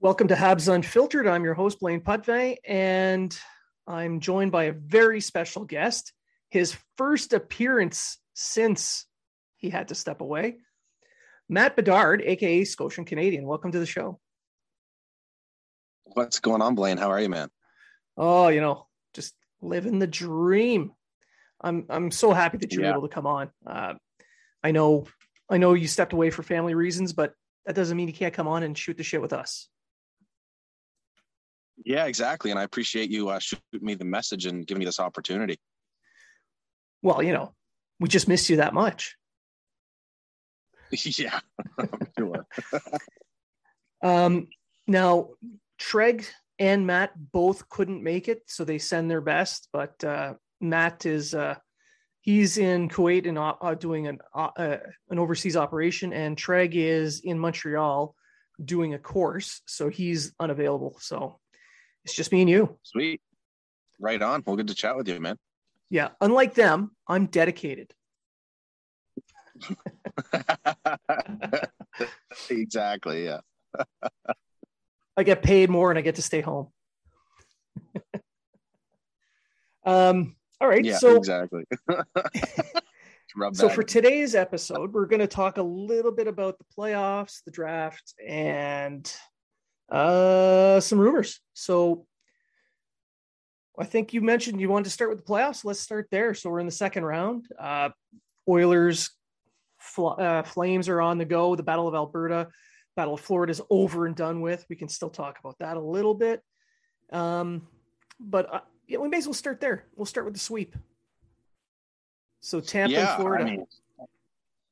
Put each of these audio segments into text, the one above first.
Welcome to Habs Unfiltered. I'm your host, Blaine Putney, and I'm joined by a very special guest. His first appearance since he had to step away, Matt Bedard, aka Scotian Canadian. Welcome to the show. What's going on, Blaine? How are you, man? Oh, you know, just living the dream. I'm I'm so happy that you're yeah. able to come on. Uh, I know I know you stepped away for family reasons, but that doesn't mean you can't come on and shoot the shit with us. Yeah, exactly. And I appreciate you uh, shooting me the message and giving me this opportunity. Well, you know, we just missed you that much. yeah, sure. um, now, Treg and Matt both couldn't make it, so they send their best. But uh, Matt is uh, he's in Kuwait and uh, doing an uh, uh, an overseas operation, and Treg is in Montreal doing a course, so he's unavailable. So it's just me and you. Sweet. Right on. Well, good to chat with you, man. Yeah. Unlike them, I'm dedicated. exactly. Yeah. I get paid more and I get to stay home. um, all right. Yeah, so exactly. so for today's episode, we're going to talk a little bit about the playoffs, the draft, and uh, some rumors. So I think you mentioned you wanted to start with the playoffs. Let's start there. So we're in the second round. Uh, Oilers, fl- uh, Flames are on the go. The Battle of Alberta, Battle of Florida is over and done with. We can still talk about that a little bit. Um, but uh, yeah, we may as well start there. We'll start with the sweep. So Tampa yeah, and Florida. I mean,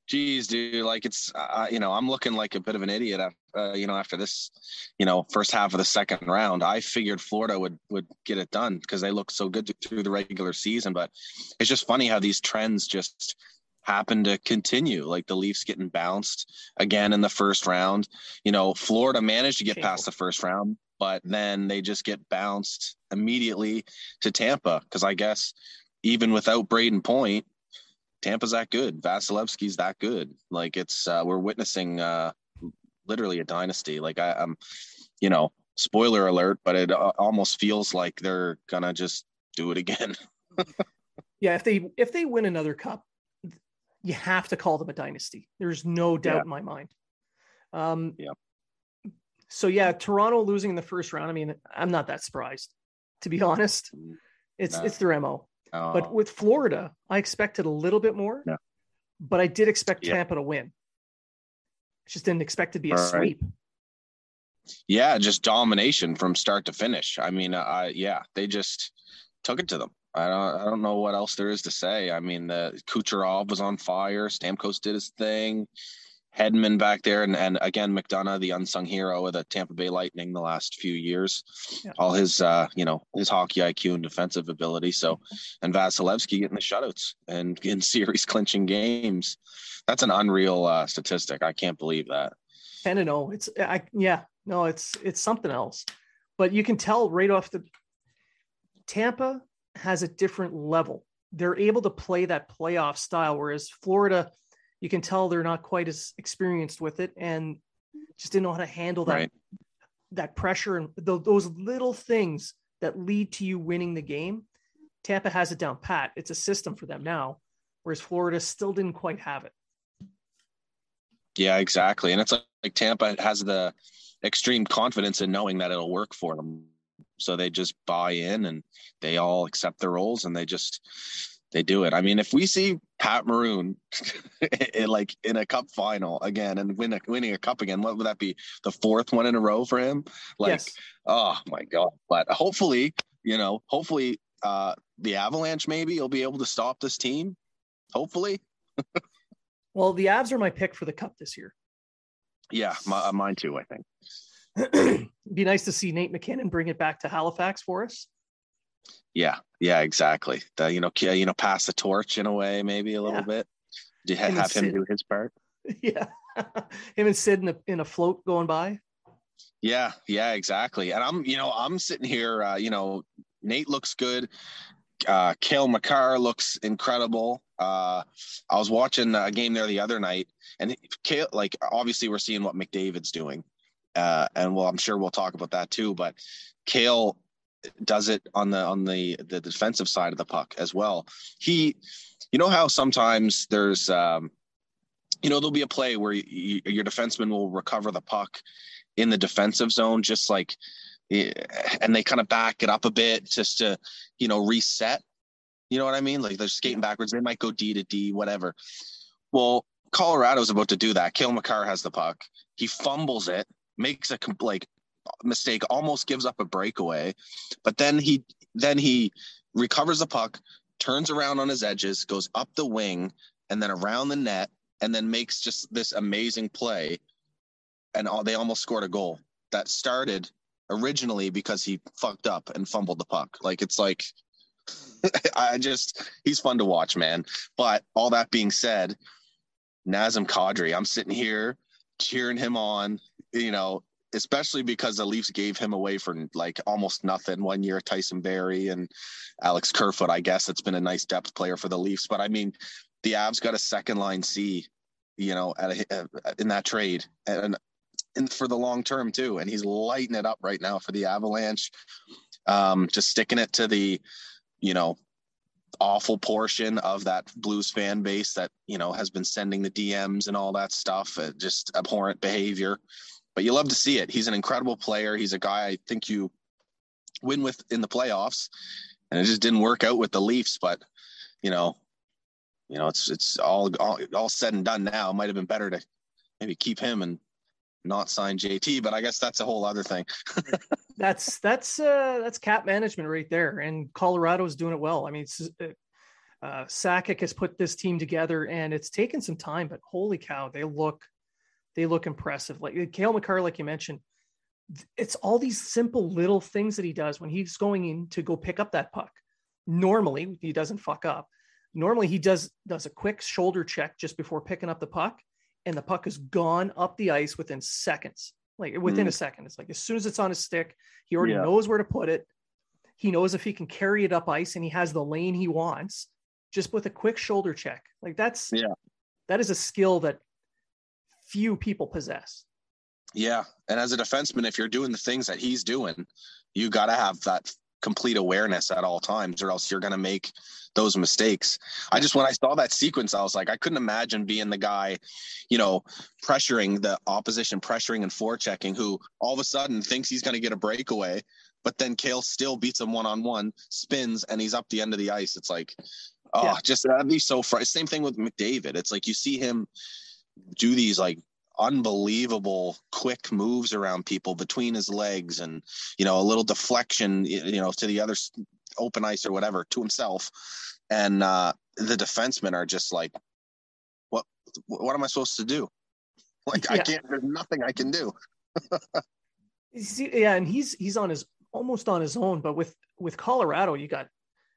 geez, dude, like it's, uh, you know, I'm looking like a bit of an idiot, uh, you know, after this, you know, first half of the second round. I figured Florida would would get it done because they look so good through the regular season. But it's just funny how these trends just happen to continue. Like the Leafs getting bounced again in the first round. You know, Florida managed to get past the first round, but then they just get bounced immediately to Tampa because I guess even without Brayden Point Tampa's that good. Vasilevskiy's that good. Like it's uh, we're witnessing uh, literally a dynasty. Like I, am you know, spoiler alert, but it uh, almost feels like they're gonna just do it again. yeah, if they if they win another cup, you have to call them a dynasty. There's no doubt yeah. in my mind. Um, yeah. So yeah, Toronto losing in the first round. I mean, I'm not that surprised, to be honest. Mm, it's nah. it's their mo. Oh. But with Florida, I expected a little bit more. Yeah. But I did expect yeah. Tampa to win. Just didn't expect to be a All sweep. Right. Yeah, just domination from start to finish. I mean, uh, yeah, they just took it to them. I don't, I don't know what else there is to say. I mean, the Kucherov was on fire. Stamkos did his thing. Hedman back there, and, and again McDonagh, the unsung hero of the Tampa Bay Lightning the last few years. Yeah. All his uh, you know his hockey IQ and defensive ability. So, and Vasilevskiy getting the shutouts and in series clinching games. That's an unreal uh, statistic. I can't believe that. And no, it's I yeah no, it's it's something else. But you can tell right off the Tampa has a different level. They're able to play that playoff style, whereas Florida you can tell they're not quite as experienced with it and just didn't know how to handle that Right. that pressure and th- those little things that lead to you winning the game. Tampa has it down pat. It's a system for them now, whereas Florida still didn't quite have it. Yeah, exactly. And it's like, like Tampa has the extreme confidence in knowing that it'll work for them. So they just buy in and they all accept their roles and they just they do it. I mean, if we see Pat Maroon in like in a cup final again and win a, winning a cup again, what would that be? The fourth one in a row for him? Like, yes. oh my god! But hopefully, you know, hopefully, uh, the Avalanche maybe will be able to stop this team. Hopefully, Well, the Avs are my pick for the cup this year. yeah, my, uh, mine too. I think. Be nice to see Nate MacKinnon bring it back to Halifax for us. Yeah, yeah, exactly. The, you know, you know, pass the torch in a way, maybe a little Yeah. bit. Do you ha- Him have him do his part? yeah. Him and Sid in a, in a float going by. Yeah, yeah, exactly. And I'm, you know, I'm sitting here. Uh, you know, Nate looks good. Uh, Cale Makar looks incredible. Uh, I was watching a game there the other night, and Cale, like, obviously, we're seeing what McDavid's doing, uh, and well, I'm sure we'll talk about that too. But Cale does it on the on the the defensive side of the puck as well. He, you know how sometimes there's, um, you know, there'll be a play where you, your defenseman will recover the puck in the defensive zone, just like, eh, and they kind of back it up a bit just to, you know, reset. You know what I mean? Like they're skating backwards. They might go D to D, whatever. Well, Colorado's about to do that. Cale Makar has the puck. He fumbles it, makes a like mistake, almost gives up a breakaway, but then he then he recovers the puck, turns around on his edges, goes up the wing, and then around the net, and then makes just this amazing play and all, they almost scored a goal that started originally because he fucked up and fumbled the puck. Like it's like I just he's fun to watch, man. But all that being said, Nazem Kadri, I'm sitting here cheering him on, you know, especially because the Leafs gave him away for like almost nothing one year. Tyson Barrie and Alex Kerfoot, I guess it's been a nice depth player for the Leafs. But I mean, the Avs got a second line C, you know, a, in that trade, and and for the long term too. And he's lighting it up right now for the Avalanche. Um, just sticking it to the, you know, awful portion of that Blues fan base that you know has been sending the DMs and all that stuff. Uh, just abhorrent behavior, but you love to see it. He's an incredible player. He's a guy I think you win with in the playoffs, and it just didn't work out with the Leafs. But you know, you know, it's it's all all, all said and done now. It might have been better to maybe keep him and not sign JT, but I guess that's a whole other thing. That's that's uh that's cap management right there, and Colorado's doing it well. I mean, uh, uh, Sakic has put this team together, and it's taken some time, but holy cow, they look they look impressive. Like Cale Makar, like you mentioned, it's all these simple little things that he does when he's going in to go pick up that puck. Normally, he doesn't fuck up. Normally, he does does a quick shoulder check just before picking up the puck, and the puck is gone up the ice within seconds. Like within Mm. a second, it's like as soon as it's on his stick, he already Yeah. knows where to put it. He knows if he can carry it up ice, and he has the lane he wants just with a quick shoulder check. Like that's Yeah. that is a skill that few people possess. Yeah, and as a defenseman, if you're doing the things that he's doing, you got to have that complete awareness at all times, or else you're going to make those mistakes. I just when I saw that sequence, I was like, I couldn't imagine being the guy, you know, pressuring the opposition, pressuring and forechecking, who all of a sudden thinks he's going to get a breakaway, but then Cale still beats him one on one, spins, and he's up the end of the ice. It's like, oh, Yeah. just that'd be so fr- Same thing with McDavid. It's like you see him do these like unbelievable quick moves around people between his legs and you know a little deflection you know to the other open ice or whatever to himself. And uh the defensemen are just like what what am i supposed to do? Like i can't there's nothing i can do. See- yeah, and he's he's on his almost on his own. But with with Colorado, you got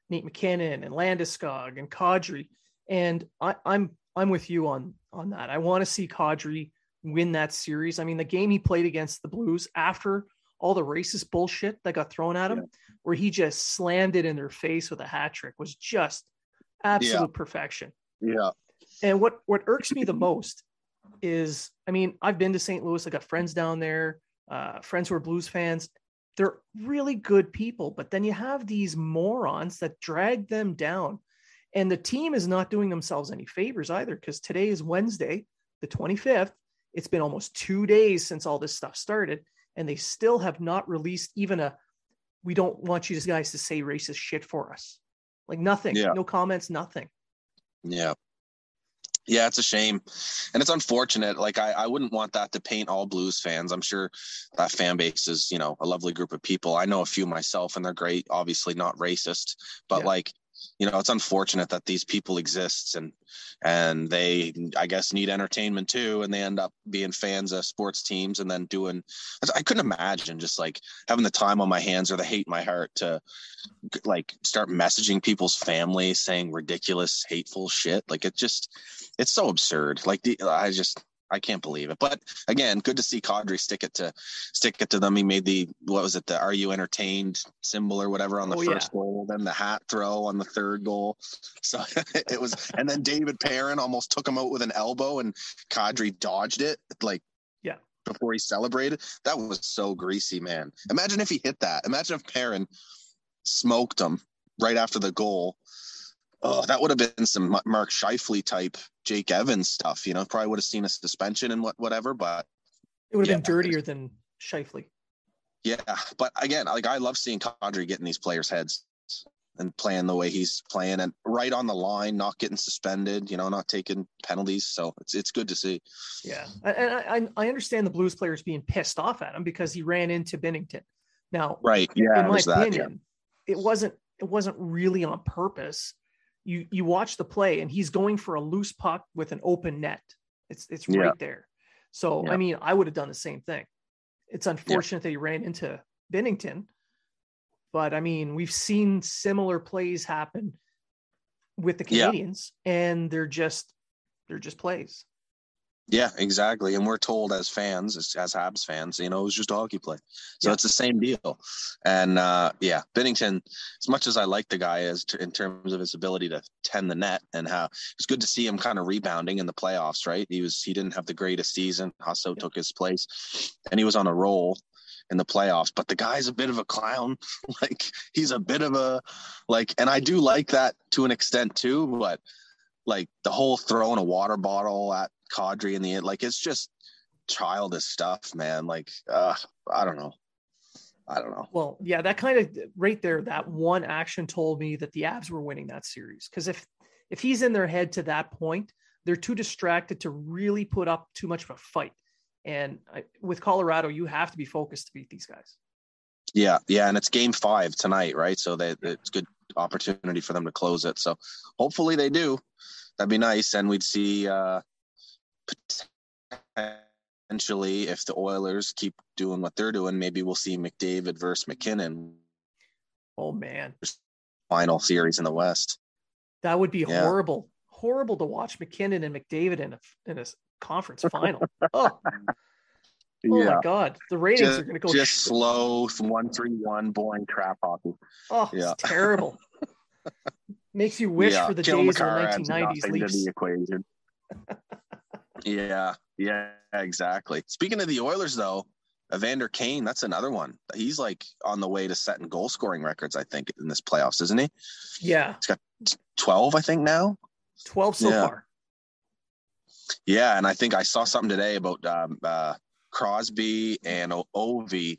Nate MacKinnon and Landeskog and Kadri, and I, I'm I'm with you on on that. I want to see Kadri win that series. I mean, the game he played against the Blues after all the racist bullshit that got thrown at him, where he just slammed it in their face with a hat trick, was just absolute perfection. yeah And what what irks me the most is I mean, I've been to St. Louis, I got friends down there, uh, friends who are Blues fans. They're really good people, but then you have these morons that drag them down. And the team is not doing themselves any favors either because today is Wednesday, the 25th. It's been almost two days since all this stuff started, and they still have not released even a we don't want you guys to say racist shit for us. Like nothing, Yeah. no comments, nothing. Yeah. Yeah, it's a shame. And it's unfortunate. Like I, I wouldn't want that to paint all blues fans. I'm sure that fan base is, you know, a lovely group of people. I know a few myself and they're great, obviously not racist, but Yeah. like, you know, it's unfortunate that these people exist and and they I guess need entertainment too and they end up being fans of sports teams and then doing I couldn't imagine just like having the time on my hands or the hate in my heart to like start messaging people's families saying ridiculous hateful shit. Like it just it's so absurd. Like the i just i can't believe it but again good to see Kadri stick it to stick it to them he made the what was it the are you entertained symbol or whatever on the Oh, first yeah. goal then the hat throw on the third goal so it was and then david Perron almost took him out with an elbow and Kadri dodged it like Yeah. before he celebrated that was so greasy man imagine if he hit that imagine if Perron smoked him right after the goal. Oh, that would have been some Marc Scheifele type Jake Evans stuff. You know, probably would have seen a suspension and what whatever. But It would have Yeah. been dirtier than Shifley. yeah, but again, like I love seeing Kadri getting these players' heads and playing the way he's playing and right on the line, not getting suspended. You know, not taking penalties. So it's it's good to see. Yeah, and I, I I understand the Blues players being pissed off at him because he ran into Binnington. Now, Right? Yeah, in my there's that. Yeah. opinion, it wasn't it wasn't really on purpose. You you watch the play and he's going for a loose puck with an open net. It's it's Yeah. right there. So Yeah. I mean, I would have done the same thing. It's unfortunate that he ran into Binnington, but I mean, we've seen similar plays happen with the Yeah. Canadiens, and they're just they're just plays. Yeah, exactly. And we're told as fans, as, as Habs fans, you know, it was just a hockey play. So Yeah. it's the same deal. And uh, yeah, Binnington, as much as I like the guy as t- in terms of his ability to tend the net and how it's good to see him kind of rebounding in the playoffs, right? He was he didn't have the greatest season. Husso Yeah. took his place and he was on a roll in the playoffs. But the guy's a bit of a clown. like he's a bit of a like and I do like that to an extent too, but like the whole throwing a water bottle at Kadri in the end, like it's just childish stuff, man. Like, uh, I don't know. I don't know. Well, yeah, that kind of right there, that one action told me that the Avs were winning that series. Because if if he's in their head to that point, they're too distracted to really put up too much of a fight. And I, with Colorado, you have to be focused to beat these guys. Yeah, yeah, and it's game five tonight, right? So that it's good opportunity for them to close it. So hopefully they do. That'd be nice, and we'd see uh, potentially if the Oilers keep doing what they're doing, maybe we'll see McDavid versus MacKinnon Oh man, final series in the West. that would be Yeah. horrible. Horrible to watch MacKinnon and McDavid in a in a conference final. oh, oh my god, the ratings just, are going to go. just slow one three one boring crap hockey. oh, yeah. it's terrible. Makes you wish Yeah, for the Cale days of the Makar 1990s nothing to Leafs. the equation. yeah, yeah, exactly. Speaking of the Oilers, though, Evander Kane, that's another one. He's like on the way to setting goal scoring records, I think, in this playoffs, isn't he? Yeah, he's got 12, I think now. 12 so Yeah. far. Yeah, and I think I saw something today about um, uh, Crosby and Ovi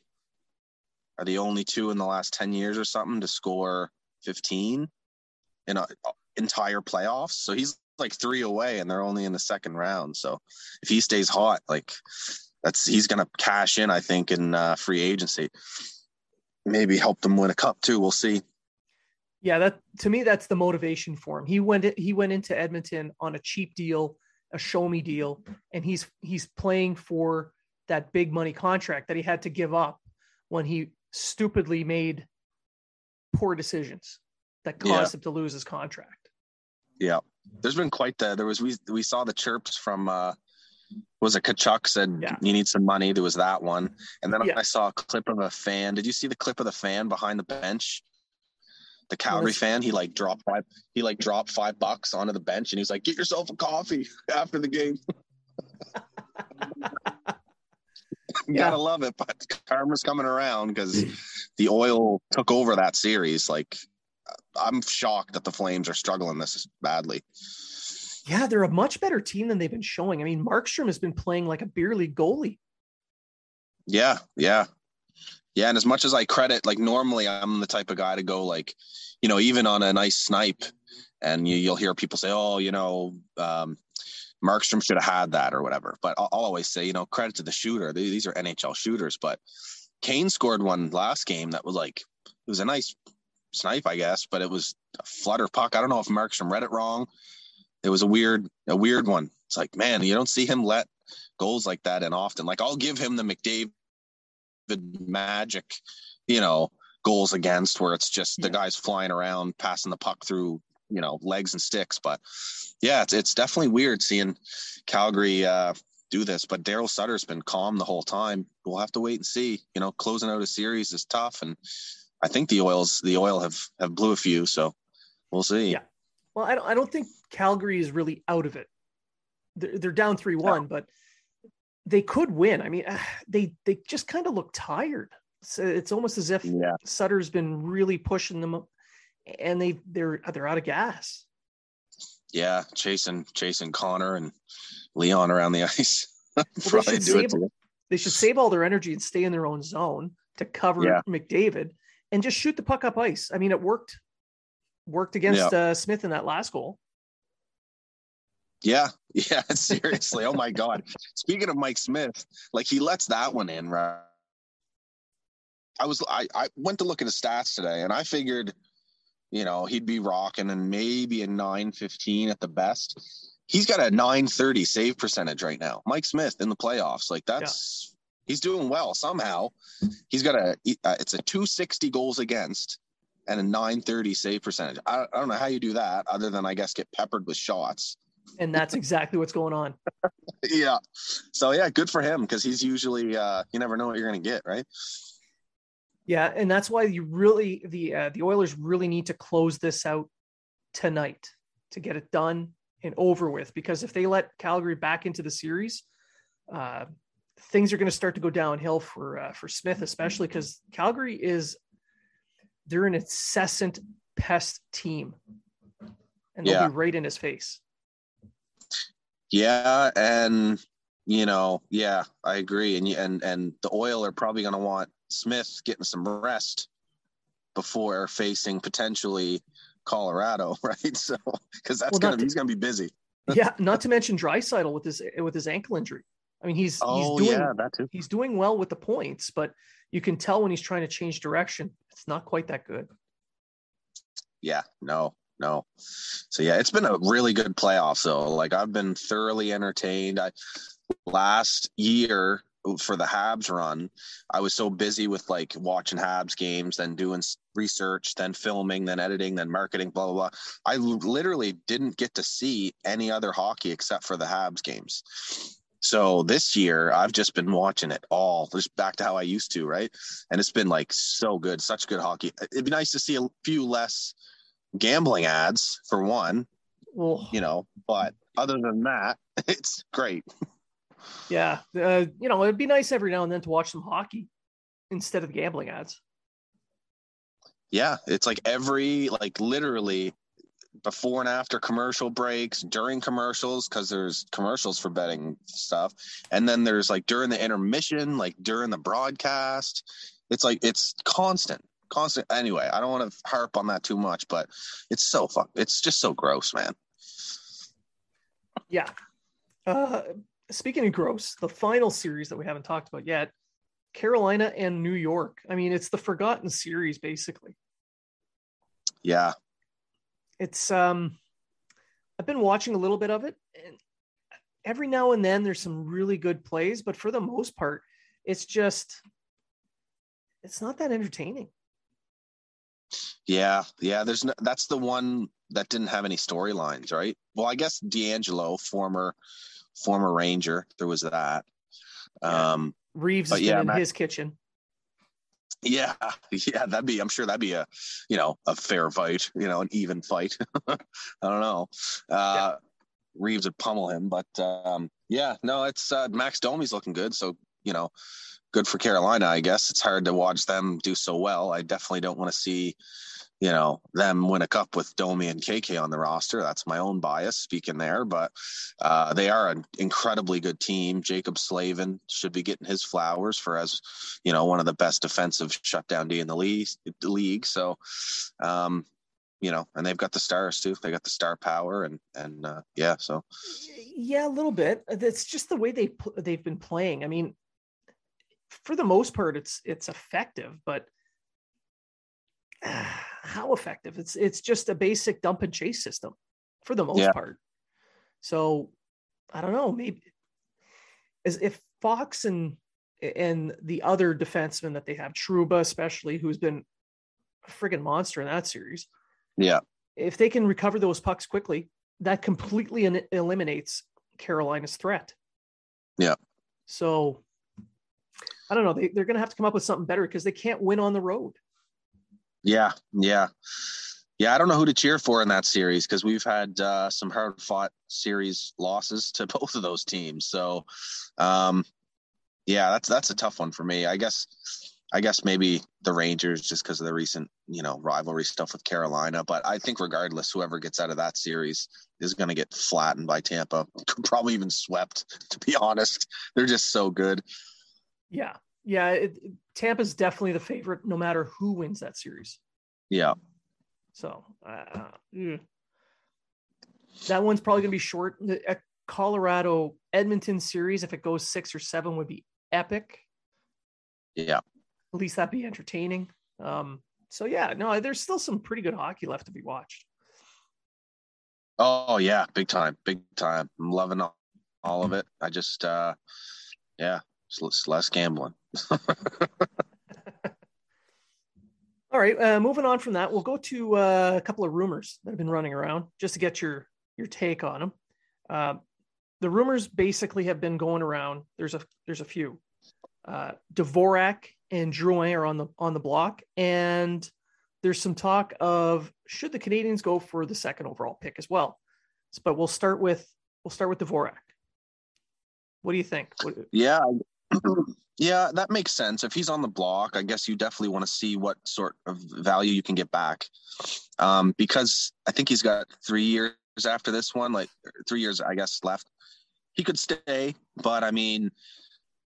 are the only two in the last 10 years or something to score 15 in an entire playoffs. So he's like three away and they're only in the second round. So if he stays hot, like that's he's gonna cash in, I think, in uh, free agency. Maybe help them win a cup too. We'll see. Yeah, that to me that's the motivation for him. He went he went into Edmonton on a cheap deal, a show me deal, and he's he's playing for that big money contract that he had to give up when he stupidly made poor decisions that caused Yeah. him to lose his contract. Yeah. There's been quite the there was we we saw the chirps from uh was it Tkachuk said Yeah. you need some money. There was that one. And then Yeah. I saw a clip of a fan. Did you see the clip of the fan behind the bench? The Calgary fan, he like dropped five he like dropped five bucks onto the bench and he was like, Get yourself a coffee after the game. you gotta love it, but karma's coming around because the oil took over that series. Like, I'm shocked that the Flames are struggling this badly. Yeah, they're a much better team than they've been showing. I mean, Markstrom has been playing like a beer league goalie. Yeah, yeah. Yeah, and as much as I credit, like normally I'm the type of guy to go like, you know, even on a nice snipe, and you, will hear people say, "Oh, you know, um, Markstrom should have had that or whatever." But I'll, I'll, always say, you know, credit to the shooter. These are NHL shooters. But Kane scored one last game that was like it was a nice snipe, I guess, but it was a flutter puck. I don't know if Markstrom read it wrong. It was a weird, a weird one. It's like, man, you don't see him let goals like that in often. Like I'll give him the McDavid magic, you know, goals against where it's just yeah. the guys flying around passing the puck through you know legs and sticks but yeah it's, it's definitely weird seeing calgary uh, do this but daryl sutter's been calm the whole time. We'll have to wait and see you know closing out a series is tough and i think the oils the oil have have blew a few so we'll see. Yeah. Well i don't, I don't think calgary is really out of it. They're, they're down 3-1 but they could win. I mean they they just kind of look tired. So it's almost as if yeah. Sutter's been really pushing them, and they they're they're out of gas. Yeah, chasing chasing Connor and Leon around the ice. well, they, should save, they should save all their energy and stay in their own zone to cover yeah. McDavid and just shoot the puck up ice. I mean, it worked worked against yeah. uh, Smith in that last goal. Yeah, yeah, seriously. oh my god. Speaking of Mike Smith, like he lets that one in, right? I was I, I went to look at his stats today and I figured, you know, he'd be rocking and maybe a 915 at the best. He's got a 930 save percentage right now. Mike Smith in the playoffs. Like that's yeah. he's doing well somehow. He's got a uh, it's a 260 goals against and a 930 save percentage. I, I don't know how you do that other than I guess get peppered with shots. And that's exactly what's going on. yeah. So yeah, good for him because he's usually uh you never know what you're gonna get, right? Yeah, and that's why you really the uh, the Oilers really need to close this out tonight to get it done and over with. Because if they let Calgary back into the series, uh, things are going to start to go downhill for uh, for Smith, especially because Calgary is they're an incessant pest team, and they'll yeah. be right in his face. Yeah, and you know, yeah, I agree, and and and the Oil are probably going to want Smith getting some rest before facing potentially Colorado, right? So because that's well, gonna to, he's gonna be busy. yeah, not to mention Draisaitl with his with his ankle injury. I mean, he's oh, he's doing yeah, that too. he's doing well with the points, but you can tell when he's trying to change direction, it's not quite that good. Yeah, no, no. So yeah, it's been a really good playoff. So like I've been thoroughly entertained. I last year for the Habs run, I was so busy with like watching Habs games, then doing research, then filming, then editing, then marketing, blah blah blah. I literally didn't get to see any other hockey except for the Habs games. So this year, I've just been watching it all, just back to how I used to, right? And it's been like so good, such good hockey. It'd be nice to see a few less gambling ads for one, well, you know, but other than that, it's great. Yeah, uh, you know, it'd be nice every now and then to watch some hockey instead of gambling ads. Yeah, it's like every like literally before and after commercial breaks, during commercials because there's commercials for betting stuff, and then there's like during the intermission, like during the broadcast. It's like it's constant, constant. Anyway, I don't want to harp on that too much, but it's so fuck. It's just so gross, man. Yeah. Uh, speaking of gross, the final series that we haven't talked about yet, Carolina and New York. I mean, it's the forgotten series basically. Yeah. It's um I've been watching a little bit of it and every now and then there's some really good plays, but for the most part, it's just it's not that entertaining. Yeah, yeah. There's no, that's the one that didn't have any storylines, right? Well, I guess DeAngelo, former former Ranger. There was that. Um, Reaves has yeah, in his kitchen. Yeah, yeah, that'd be. I'm sure that'd be a, you know, a fair fight. You know, an even fight. I don't know. Uh, yeah. Reaves would pummel him, but um, Yeah, no, it's uh, Max Domi's looking good. So you know, good for Carolina. I guess it's hard to watch them do so well. I definitely don't want to see you know them win a cup with Domi and KK on the roster. That's my own bias speaking there, but uh, they are an incredibly good team. Jaccob Slavin should be getting his flowers for as you know one of the best defensive shutdown D in the league. League. So, um, you know, and they've got the stars too. They got the star power, and and uh, yeah, so yeah, a little bit. It's just the way they they've been playing. I mean, for the most part, it's it's effective, but. Uh, how effective. It's it's just a basic dump and chase system for the most yeah. part. So I don't know, maybe as if Fox and and the other defenseman that they have, Trouba especially, who's been a friggin' monster in that series. Yeah. If they can recover those pucks quickly, that completely in- eliminates Carolina's threat. Yeah. So I don't know. They, they're going to have to come up with something better because they can't win on the road. Yeah, yeah, yeah. I don't know who to cheer for in that series because we've had uh, some hard fought series losses to both of those teams. So, um, yeah, that's that's a tough one for me. I guess. I guess maybe the Rangers just because of the recent, you know, rivalry stuff with Carolina. But I think regardless, whoever gets out of that series is going to get flattened by Tampa, probably even swept. To be honest, they're just so good. Yeah, yeah, it, Tampa's definitely the favorite, no matter who wins that series. Yeah. So uh, yeah. that one's probably going to be short. The Colorado Edmonton series, if it goes six or seven, would be epic. Yeah. At least that'd be entertaining. Um, so yeah, no, there's still some pretty good hockey left to be watched. Oh yeah, big time, big time. I'm loving all, all of it. I just, uh, yeah, it's less gambling. All right, uh, moving on from that, we'll go to uh, a couple of rumors that have been running around just to get your your take on them. Uh, the rumors basically have been going around. There's a there's a few. Uh, Dvorak and Drouin are on the on the block, and there's some talk of should the Canadiens go for the second overall pick as well. But we'll start with we'll start with Dvorak. What do you think? What, yeah, yeah, that makes sense. If he's on the block, I guess you definitely want to see what sort of value you can get back. Um, because I think he's got three years after this one, like three years, I guess, left. He could stay, but I mean,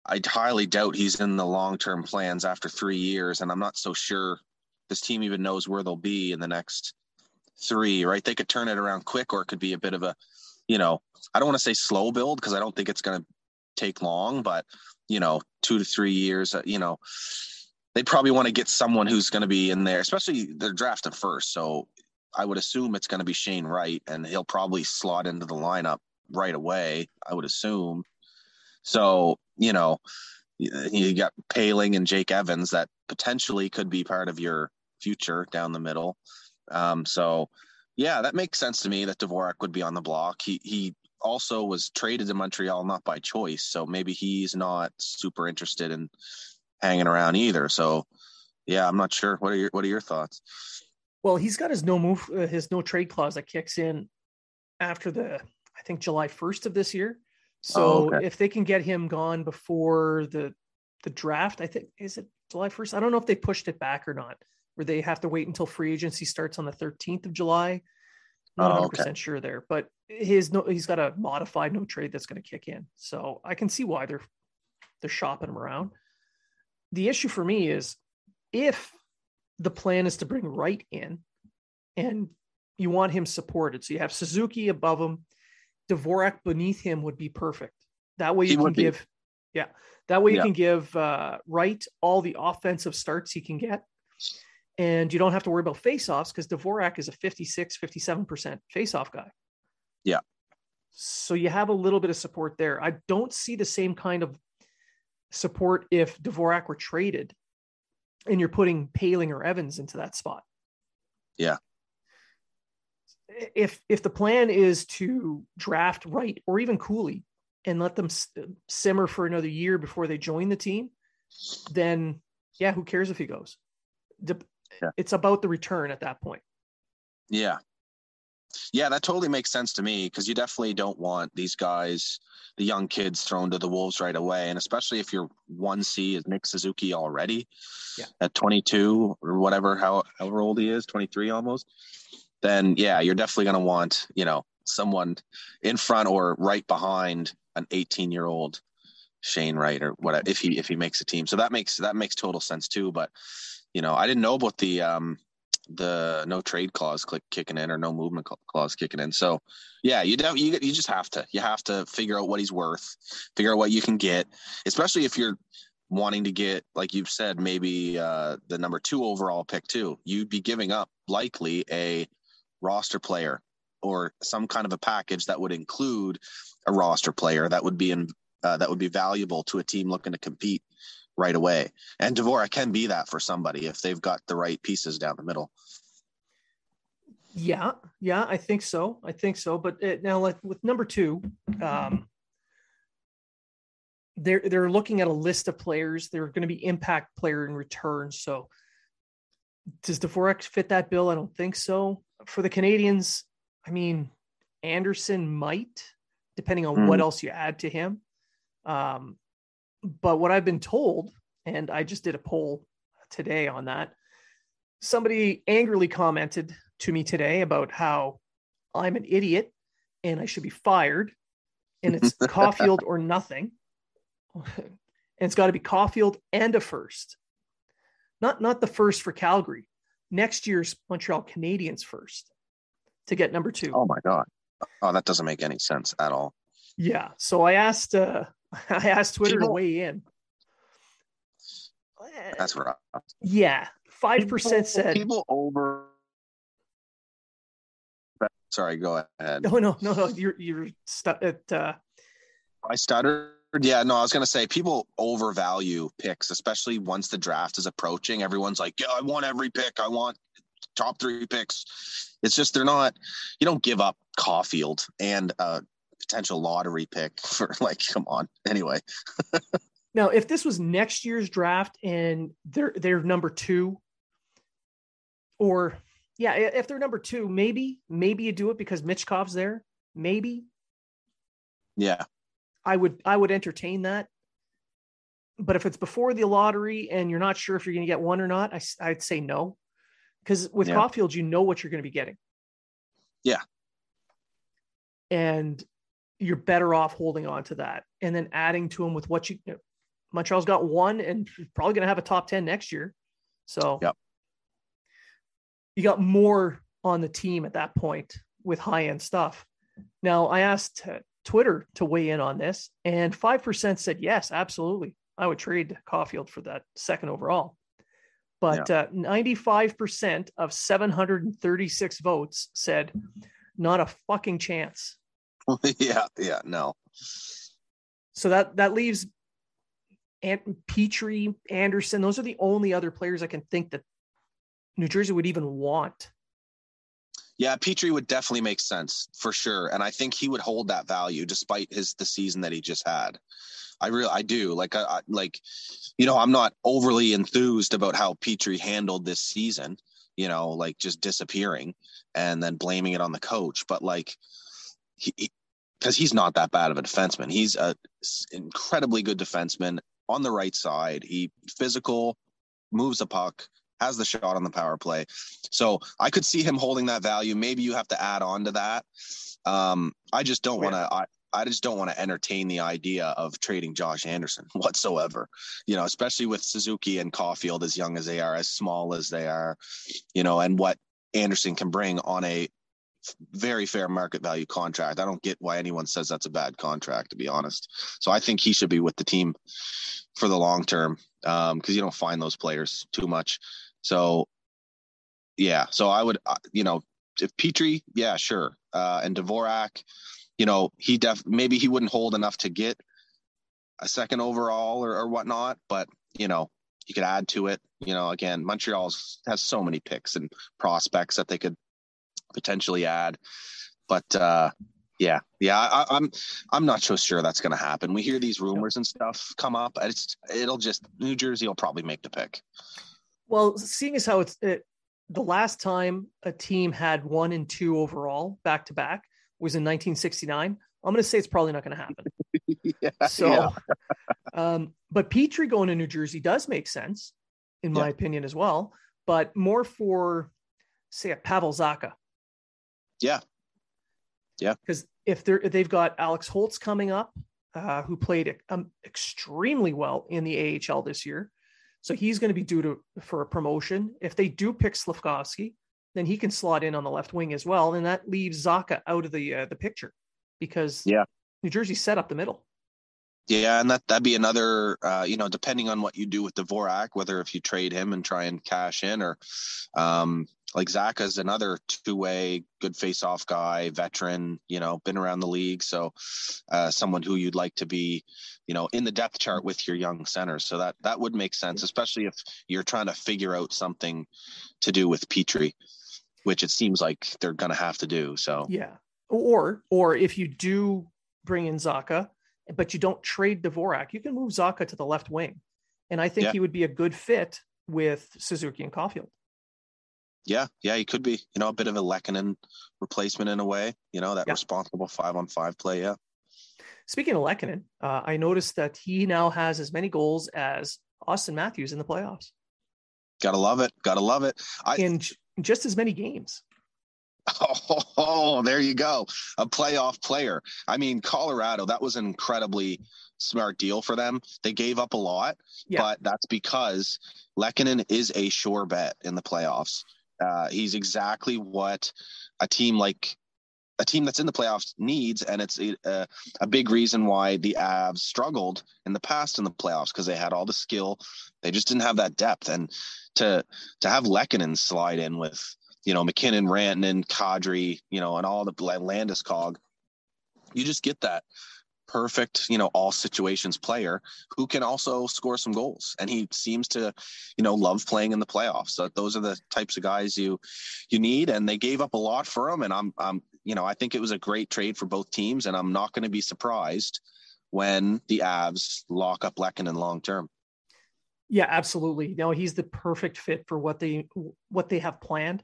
I highly doubt he's in the long term plans after three years. And I'm not so sure this team even knows where they'll be in the next three, right? They could turn it around quick, or it could be a bit of a, you know, I don't want to say slow build because I don't think it's going to take long, but you know, two to three years, uh, you know, they probably want to get someone who's going to be in there, especially they're drafted first. So I would assume it's going to be Shane Wright, and he'll probably slot into the lineup right away. I would assume. So you know, you got Poehling and Jake Evans that potentially could be part of your future down the middle. Um, so yeah, that makes sense to me that Dvorak would be on the block. He he also was traded to Montreal not by choice, so maybe he's not super interested in hanging around either. So, yeah, I'm not sure. What are your What are your thoughts? Well, he's got his no move, uh, his no trade clause that kicks in after the I think July 1st of this year. So oh, okay. if they can get him gone before the the draft, I think is it July 1st? I don't know if they pushed it back or not, where they have to wait until free agency starts on the 13th of July. Not 100 oh, okay. percent sure there, but his no, he's got a modified no trade that's going to kick in. So I can see why they're they're shopping him around. The issue for me is if the plan is to bring Wright in, and you want him supported, so you have Suzuki above him, Dvorak beneath him would be perfect. That way you he can give, yeah, that way you yeah. can give uh, Wright all the offensive starts he can get and you don't have to worry about faceoffs because Dvorak is a 56, 57% faceoff guy. Yeah. So you have a little bit of support there. I don't see the same kind of support if Dvorak were traded and you're putting Poehling or Evans into that spot. Yeah. If if the plan is to draft Wright or even Cooley and let them simmer for another year before they join the team, then yeah, who cares if he goes? it's about the return at that point. Yeah. Yeah, that totally makes sense to me because you definitely don't want these guys, the young kids, thrown to the wolves right away, and especially if your one C is Nick Suzuki already yeah. at 22 or whatever, how, however old he is, 23 almost. Then yeah, you're definitely going to want you know someone in front or right behind an 18 year old Shane Wright or whatever if he if he makes a team. So that makes that makes total sense too. But you know, I didn't know about the um the no trade clause click kicking in or no movement clause kicking in. So yeah, you don't you you just have to you have to figure out what he's worth, figure out what you can get, especially if you're wanting to get like you've said maybe uh the number 2 overall pick too. You'd be giving up likely a roster player or some kind of a package that would include a roster player that would be in uh, that would be valuable to a team looking to compete right away. And Dvorak can be that for somebody if they've got the right pieces down the middle. Yeah, yeah, I think so. I think so. But it, uh, now, like with number two, um, they're they're looking at a list of players. They're going to be impact player in return. So, does Dvorak fit that bill? I don't think so. For the Canadiens, I mean, Anderson might, depending on mm. what else you add to him. Um, but what I've been told, and I just did a poll today on that, somebody angrily commented to me today about how I'm an idiot and I should be fired, and it's Caufield or nothing. and it's got to be Caufield and a first. Not not the first for Calgary. Next year's Montreal Canadiens first to get number two. Oh my god. Oh, that doesn't make any sense at all. Yeah. So I asked uh I asked Twitter People, to weigh in. That's rough. Yeah. Five percent said people over sorry, go ahead. No, no, no, no. You're you're stu- at uh I stuttered. Yeah, no, I was gonna say people overvalue picks, especially once the draft is approaching. Everyone's like, Yeah, I want every pick. I want top three picks. It's just they're not. You don't give up Caufield and a potential lottery pick for like. Come on. Anyway. now, if this was next year's draft and they're they're number two, or yeah, if they're number two, maybe maybe you do it because Michkov's there. Maybe. Yeah. I would I would entertain that. But if it's before the lottery and you're not sure if you're going to get one or not, I, I'd say no because with yeah. Caufield, you know what you're going to be getting. Yeah. And you're better off holding on to that and then adding to him with what you, you know, Montreal's got one and probably going to have a top 10 next year. So yep. you got more on the team at that point with high end stuff. Now, I asked uh, Twitter to weigh in on this, and 5% said yes, absolutely. I would trade Caufield for that second overall but yeah. uh, 95% of 736 votes said not a fucking chance. yeah, yeah, no. So that that leaves Ant- Petry, Anderson. Those are the only other players I can think that New Jersey would even want. Yeah, Petry would definitely make sense for sure, and I think he would hold that value despite his the season that he just had. I really, I do. Like, I, I, like, you know, I'm not overly enthused about how Petry handled this season. You know, like just disappearing and then blaming it on the coach. But like, he, because he's not that bad of a defenseman. He's a incredibly good defenseman on the right side. He physical, moves a puck, has the shot on the power play. So I could see him holding that value. Maybe you have to add on to that. Um, I just don't want to. I just don't want to entertain the idea of trading Josh Anderson whatsoever. You know, especially with Suzuki and Caufield as young as they are, as small as they are, you know, and what Anderson can bring on a very fair market value contract. I don't get why anyone says that's a bad contract, to be honest. So I think he should be with the team for the long term because um, you don't find those players too much. So yeah, so I would, uh, you know, if Petry, yeah, sure, uh, and Dvorak you know, he def maybe he wouldn't hold enough to get a second overall or, or whatnot, but you know, you could add to it. You know, again, Montreal has so many picks and prospects that they could potentially add. But uh, yeah, yeah, I, am I'm, I'm not so sure that's going to happen. We hear these rumors and stuff come up. It's it'll just New Jersey will probably make the pick. Well, seeing as how it's it, the last time a team had one and two overall back to back was in 1969. I'm going to say it's probably not going to happen. yeah, so, yeah. um, but Petry going to New Jersey does make sense, in my yeah. opinion, as well, but more for, say, a Pavel Zacha. Yeah. Yeah. Because if they're if they've got Alex Holtz coming up, uh, who played um, extremely well in the AHL this year, so he's going to be due to for a promotion. If they do pick Slafkovsky, then he can slot in on the left wing as well, and that leaves Zacha out of the uh, the picture because yeah, New Jersey set up the middle. Yeah, and that that'd be another, uh, you know, depending on what you do with Dvorak, whether if you trade him and try and cash in, or um, like Zacha's another two-way, good face-off guy, veteran, you know, been around the league, so uh, someone who you'd like to be, you know, in the depth chart with your young centers. So that that would make sense, especially if you're trying to figure out something to do with Petry, which it seems like they're going to have to do. So yeah, or or if you do bring in Zacha, but you don't trade Dvorak, you can move Zacha to the left wing. And I think yeah. he would be a good fit with Suzuki and Caufield. Yeah, yeah, he could be. You know, a bit of a Lehkonen replacement in a way. You know, that yeah. responsible five on five play. Yeah. Speaking of Lehkonen, uh, I noticed that he now has as many goals as Auston Matthews in the playoffs. Gotta love it. Gotta love it. I, in just as many games. Oh, there you go. A playoff player. I mean, Colorado, that was an incredibly smart deal for them. They gave up a lot, yeah. but that's because Lehkonen is a sure bet in the playoffs. Uh, he's exactly what a team like a team that's in the playoffs needs, and it's a, a, big reason why the Avs struggled in the past in the playoffs because they had all the skill, they just didn't have that depth, and to to have Lehkonen slide in with you know, MacKinnon, Rantanen, Kadri, you know, and all the Landeskog. You just get that perfect, you know, all situations player who can also score some goals. And he seems to, you know, love playing in the playoffs. So those are the types of guys you you need. And they gave up a lot for him. And I'm I'm, you know, I think it was a great trade for both teams. And I'm not going to be surprised when the Avs lock up Lehkonen long term. Yeah, absolutely. No, he's the perfect fit for what they what they have planned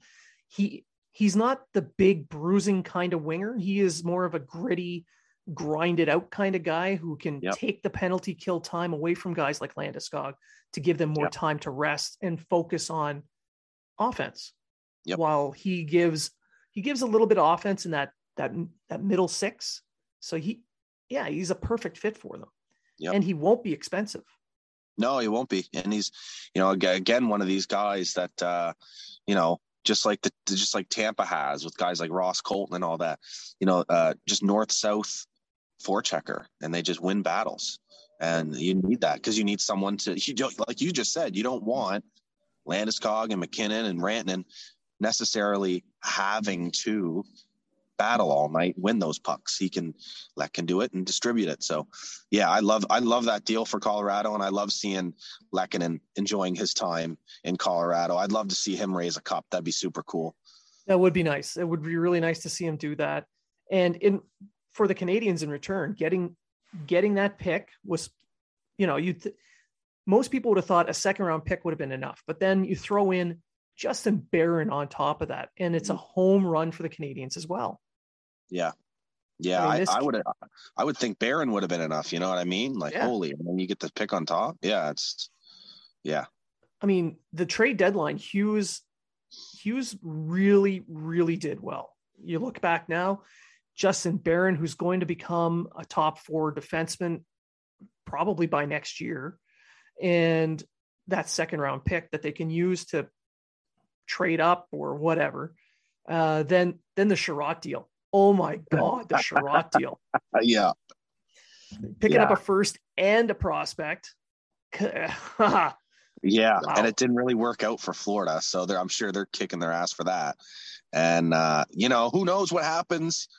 he he's not the big bruising kind of winger. He is more of a gritty, grinded out kind of guy who can yep. take the penalty kill time away from guys like Landeskog to give them more yep. time to rest and focus on offense. Yep. While he gives he gives a little bit of offense in that that that middle six. So he yeah, he's a perfect fit for them. And he won't be expensive. No, he won't be. And he's, you know, again, one of these guys that, uh, you know, just like the just like Tampa has with guys like Ross Colton and all that. You know, uh, just north south forechecker, and they just win battles. And you need that because you need someone to you don't like you just said you don't want Landeskog and MacKinnon and Rantanen necessarily having to battle all night, win those pucks. He can let can do it and distribute it. So yeah, I love I love that deal for Colorado and I love seeing Lehkonen enjoying his time in Colorado. I'd love to see him raise a cup. That'd be super cool. That would be nice. It would be really nice to see him do that. And in for the Canadiens in return, getting getting that pick was, you know, you th- most people would have thought a second round pick would have been enough, but then you throw in Justin Barron on top of that, and it's a mm. home run for the Canadiens as well. Yeah. Yeah, I, mean, I, I would uh, I would think Barron would have been enough. You know what I mean? Like, yeah. holy, and then you get the pick on top. Yeah, it's yeah. I mean, the trade deadline, Hughes Hughes really, really did well. You look back now, Justin Barron, who's going to become a top four defenseman probably by next year, and that second round pick that they can use to trade up or whatever. Uh, then then the Chiarot deal. Oh my God, the Chiarot deal. Yeah. Picking yeah. up a first and a prospect. yeah. Wow. And it didn't really work out for Florida. So I'm sure they're kicking their ass for that. And, uh, you know, who knows what happens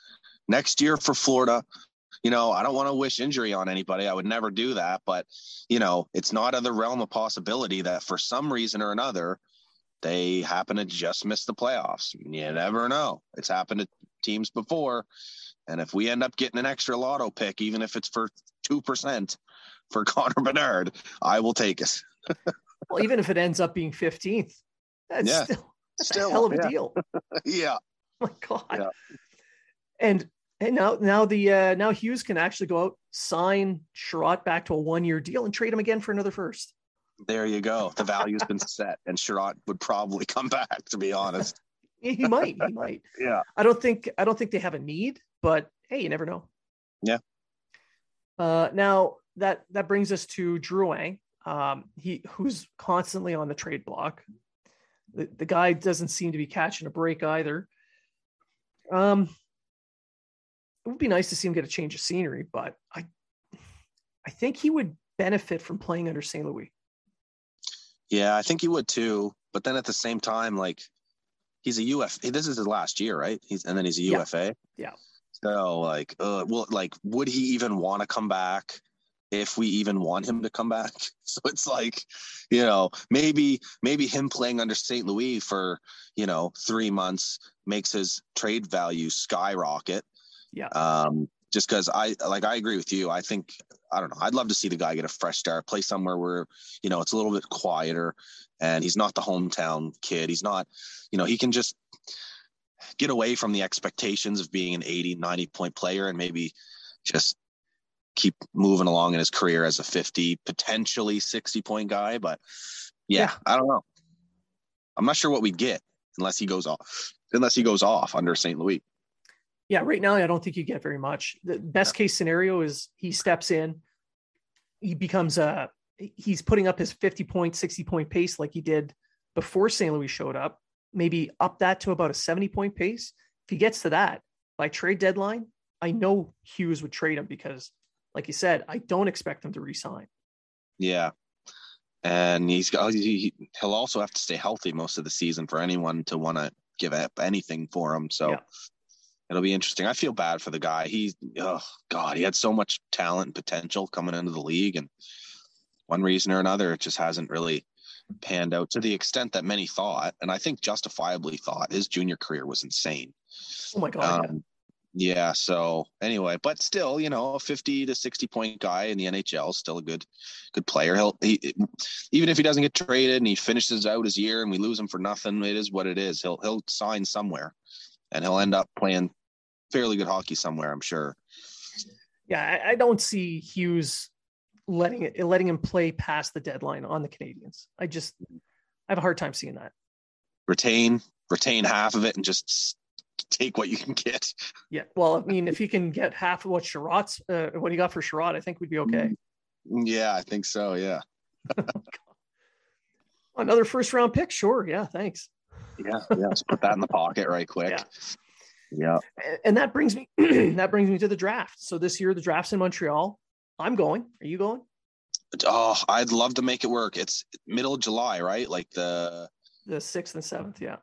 next year for Florida. You know, I don't want to wish injury on anybody. I would never do that. But, you know, it's not of the realm of possibility that for some reason or another, they happen to just miss the playoffs. You never know. It's happened to teams before. And if we end up getting an extra lotto pick, even if it's for 2% for Connor Bedard, I will take it. well, even if it ends up being 15th, that's yeah. still, That's Still, a hell of a yeah. deal. yeah. Oh my God. Yeah. And and now now the uh, now Hughes can actually go out sign Chiarot back to a one year deal and trade him again for another first. There you go. The value's been set, and Chiarot would probably come back. To be honest. He might. He might. Yeah. I don't think I don't think they have a need, but hey, you never know. Yeah. Uh, now that that brings us to Drouin, um, he who's constantly on the trade block. The, the guy doesn't seem to be catching a break either. Um, it would be nice to see him get a change of scenery, but I, I think he would benefit from playing under St. Louis. Yeah, I think he would too. But then at the same time, like he's a UF. This is his last year, right? He's and then he's a Yeah. UFA. Yeah. So like, uh, well, like, would he even want to come back? If we even want him to come back, so it's like, you know, maybe maybe him playing under St. Louis for you know three months makes his trade value skyrocket. Yeah. Um, just because I like I agree with you. I think I don't know. I'd love to see the guy get a fresh start, play somewhere where you know it's a little bit quieter, and he's not the hometown kid. He's not, you know, he can just get away from the expectations of being an 80, 90 point player and maybe just keep moving along in his career as a 50, potentially 60 point guy. But yeah, Yeah. I don't know. I'm not sure what we'd get unless he goes off, unless he goes off under St. Louis. Yeah, right now I don't think you get very much. The best case scenario is he steps in, he becomes a he's putting up his 50 point, 60 point pace like he did before St. Louis showed up, maybe up that to about a 70 point pace. If he gets to that by trade deadline, I know Hughes would trade him because, like you said, I don't expect him to resign. Yeah. And he's got, he, he'll also have to stay healthy most of the season for anyone to want to give up anything for him. So Yeah. It'll be interesting. I feel bad for the guy. He's, oh God, he had so much talent and potential coming into the league. And one reason or another, it just hasn't really panned out to the extent that many thought. And I think justifiably thought his junior career was insane. Oh my God. yeah. Um, yeah. So anyway, but still, you know, a 50 to 60 point guy in the NHL is still a good, good player. He'll, he, even if he doesn't get traded and he finishes out his year and we lose him for nothing, it is what it is. He'll, he'll sign somewhere and he'll end up playing fairly good hockey somewhere, I'm sure. Yeah, I, I don't see Hughes letting it letting him play past the deadline on the Canadiens. I just I have a hard time seeing that. Retain, retain half of it and just take what you can get. Yeah. Well, I mean, if he can get half of what Chiarot's uh, what he got for Chiarot, I think we'd be okay. Yeah, I think so. Yeah. Another first round pick, sure. Yeah, thanks. Yeah. Yeah. Let's put that in the pocket right quick. Yeah. Yeah. And that brings me that brings me to the draft. So this year the draft's in Montreal. I'm going. Are you going? Oh, I'd love to make it work. It's middle of July, right? Like the The sixth and seventh. Yeah.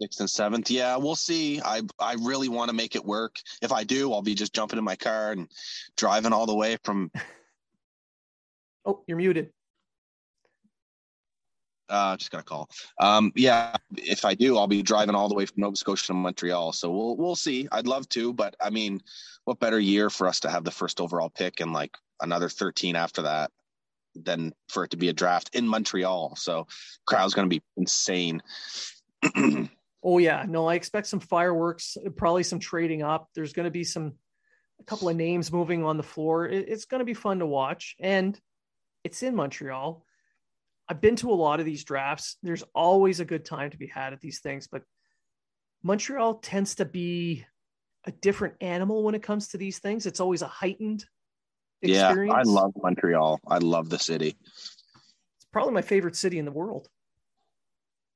sixth and seventh. Yeah, we'll see. I I really want to make it work. If I do, I'll be just jumping in my car and driving all the way from Oh, you're muted. Uh just got a call. Um yeah, if I do, I'll be driving all the way from Nova Scotia to Montreal. So we'll we'll see. I'd love to, but I mean, what better year for us to have the first overall pick and like another 13 after that than for it to be a draft in Montreal. So crowd's going to be insane. Oh yeah, no, I expect some fireworks, probably some trading up. There's going to be some a couple of names moving on the floor. It- it's going to be fun to watch, and it's in Montreal. I've been to a lot of these drafts. There's always a good time to be had at these things, but Montreal tends to be a different animal when it comes to these things. It's always a heightened yeah, experience. I love Montreal. I love the city. It's probably my favorite city in the world.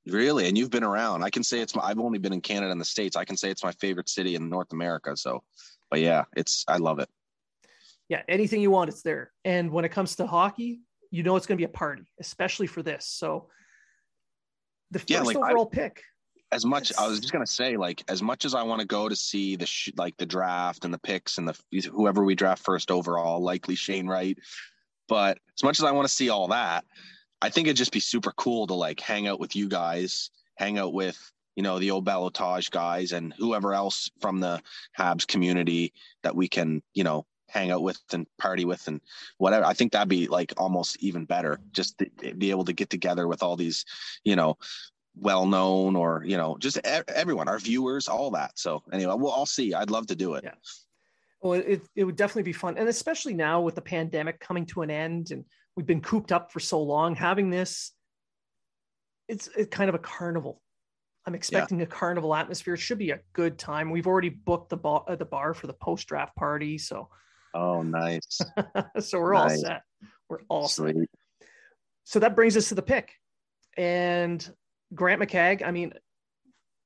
Really? And you've been around. I can say it's my I've only been in Canada and the States. I can say it's my favorite city in North America. So but yeah, it's I love it. yeah, anything you want, it's there. And when it comes to hockey, you know it's going to be a party, especially for this. So the first Yeah, like, I- overall pick. As much I was just gonna say, like, as much as I want to go to see the sh- like the draft and the picks and the whoever we draft first overall, likely Shane Wright, but as much as I want to see all that, I think it'd just be super cool to like hang out with you guys, hang out with you know the old Balotage guys and whoever else from the Habs community that we can you know hang out with and party with and whatever. I think that'd be like almost even better, just to be able to get together with all these you know well known or you know just everyone our viewers all that. So anyway we'll all see. I'd love to do it. Yeah. Well it, it would definitely be fun. And especially now with the pandemic coming to an end and we've been cooped up for so long having this it's, it's kind of a carnival. I'm expecting yeah. a carnival atmosphere. It should be a good time. We've already booked the bar uh, the bar for the post draft party. So oh nice so we're nice. all set we're all Sweet. set so that brings us to the pick and Grant McCagg, I mean,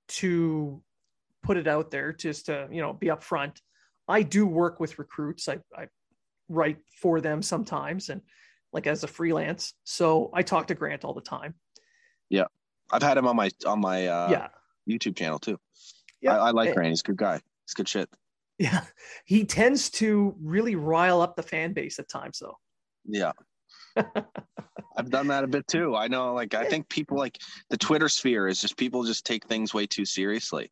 to put it out there, just to you know be upfront, I do work with Recrutes. I, I write for them sometimes, and like as a freelance. So I talk to Grant all the time. Yeah, I've had him on my on my uh, yeah YouTube channel too. Yeah, I, I like Grant. He's a good guy. He's good shit. Yeah, he tends to really rile up the fan base at times, though. Yeah, I've done that a bit too. I know, like, I think people like the Twitter sphere is just people just take things way too seriously.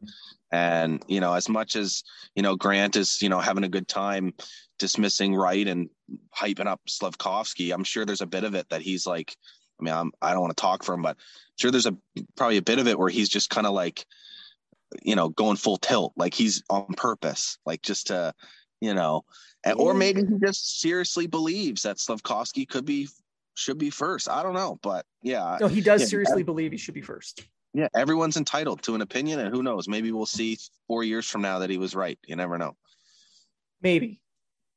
And, you know, as much as, you know, Grant is, you know, having a good time dismissing Wright and hyping up Slafkovsky, I'm sure there's a bit of it that he's like, I mean, I'm, I don't want to talk for him, but I'm sure there's a probably a bit of it where he's just kind of like, you know, going full tilt, like he's on purpose, like just to, you know, and, or maybe he just seriously believes that Slafkovsky could be should be first. I don't know, but yeah. No, he does yeah, seriously believe he should be first. Yeah, everyone's entitled to an opinion, and who knows? Maybe we'll see four years from now that he was right. You never know. Maybe.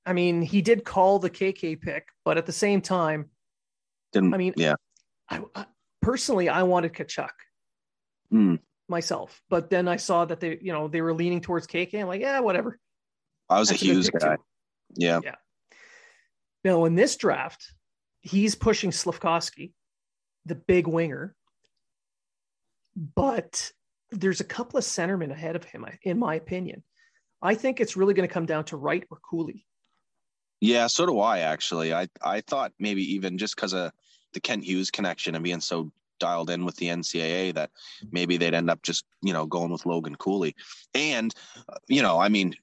I mean, he did call the KK pick, but at the same time, didn't. I mean, yeah. I, I personally, I wanted Tkachuk mm. Myself, but then I saw that they, you know, they were leaning towards KK. I'm like, yeah, whatever. I was That's a Hughes guy. Too. Yeah. Yeah. Now in this draft, he's pushing Slafkovsky, the big winger, but there's a couple of centermen ahead of him, in my opinion. I think it's really going to come down to Wright or Cooley. Yeah, so do I actually. I I thought maybe even just because of the Kent Hughes connection and being so dialed in with the NCAA that maybe they'd end up just you know going with Logan Cooley. And uh, you know, I mean,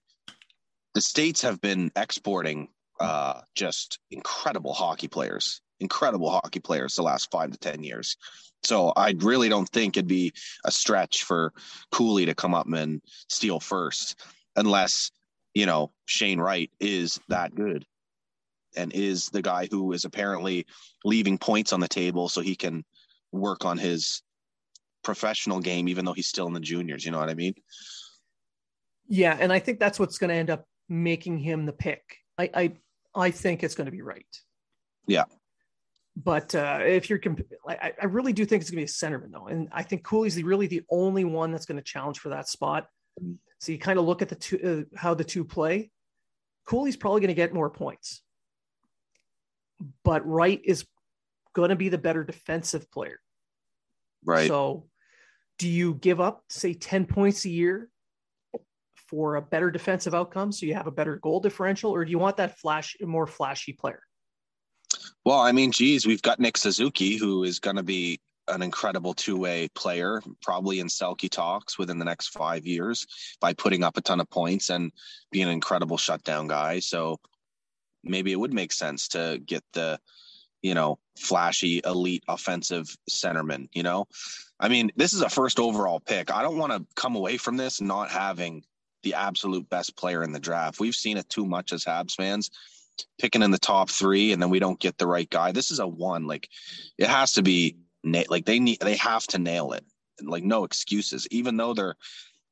the states have been exporting uh, just incredible hockey players, incredible hockey players the last five to ten years. So I really don't think it'd be a stretch for Cooley to come up and steal first, unless you know Shane Wright is that good and is the guy who is apparently leaving points on the table so he can work on his professional game even though he's still in the juniors you know what i mean yeah and i think that's what's going to end up making him the pick. I I, I think it's going to be Wright. Yeah. But uh, if you're, comp- I, I really do think it's going to be a centerman though, and I think Cooley's the, really the only one that's going to challenge for that spot. So you kind of look at the two, uh, how the two play. Cooley's probably going to get more points, but Wright is going to be the better defensive player. Right. So, do you give up say ten points a year for a better defensive outcome so you have a better goal differential or do you want that flash more flashy player well i mean geez we've got nick suzuki who is going to be an incredible two-way player probably in selke talks within the next five years by putting up a ton of points and being an incredible shutdown guy so maybe it would make sense to get the you know flashy elite offensive centerman you know i mean this is a first overall pick i don't want to come away from this not having the absolute best player in the draft. We've seen it too much as Habs fans, picking in the top three, and then we don't get the right guy. This is a one. Like it has to be like they need they have to nail it. Like no excuses. Even though they're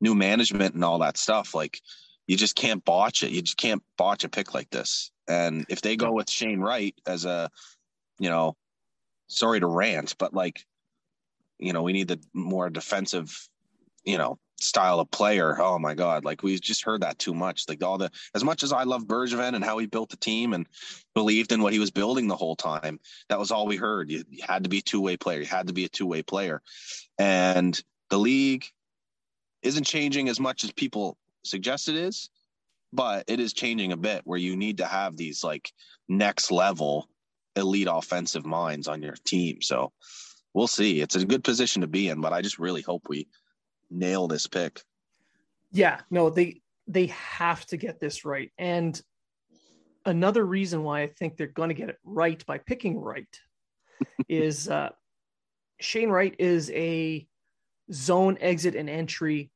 new management and all that stuff, like you just can't botch it. You just can't botch a pick like this. And if they go with Shane Wright as a, you know, sorry to rant, but like, you know, we need the more defensive, you know, style of player. Oh my God. Like we just heard that too much. Like all the, as much as I love Bergevin and how he built the team and believed in what he was building the whole time, that was all we heard. You, you had to be a two way player. You had to be a two way player. And the league isn't changing as much as people suggest it is, but it is changing a bit where you need to have these like next level elite offensive minds on your team. So we'll see. It's a good position to be in, but I just really hope we nail this pick. Yeah, no, they they have to get this right. And another reason why I think they're going to get it right by picking right is uh, Shane Wright is a zone exit and entry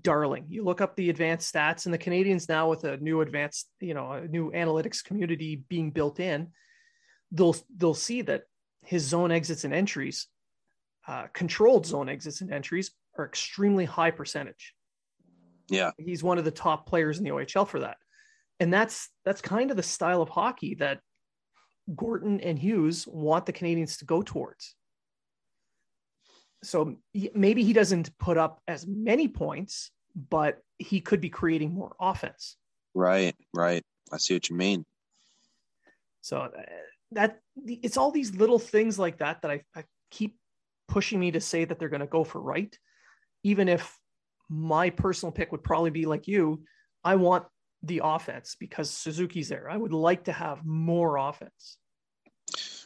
darling. You look up the advanced stats, and the Canadiens now with a new advanced, you know, a new analytics community being built in, they'll they'll see that his zone exits and entries, uh, controlled zone exits and entries, are extremely high percentage. Yeah, he's one of the top players in the OHL for that, and that's that's kind of the style of hockey that Gorton and Hughes want the Canadiens to go towards so maybe he doesn't put up as many points, but he could be creating more offense. Right, right. I see what you mean. So uh, that it's all these little things like that that I, I keep pushing me to say that they're going to go for Wright, even if my personal pick would probably be like you. I want the offense because Suzuki's there. I would like to have more offense.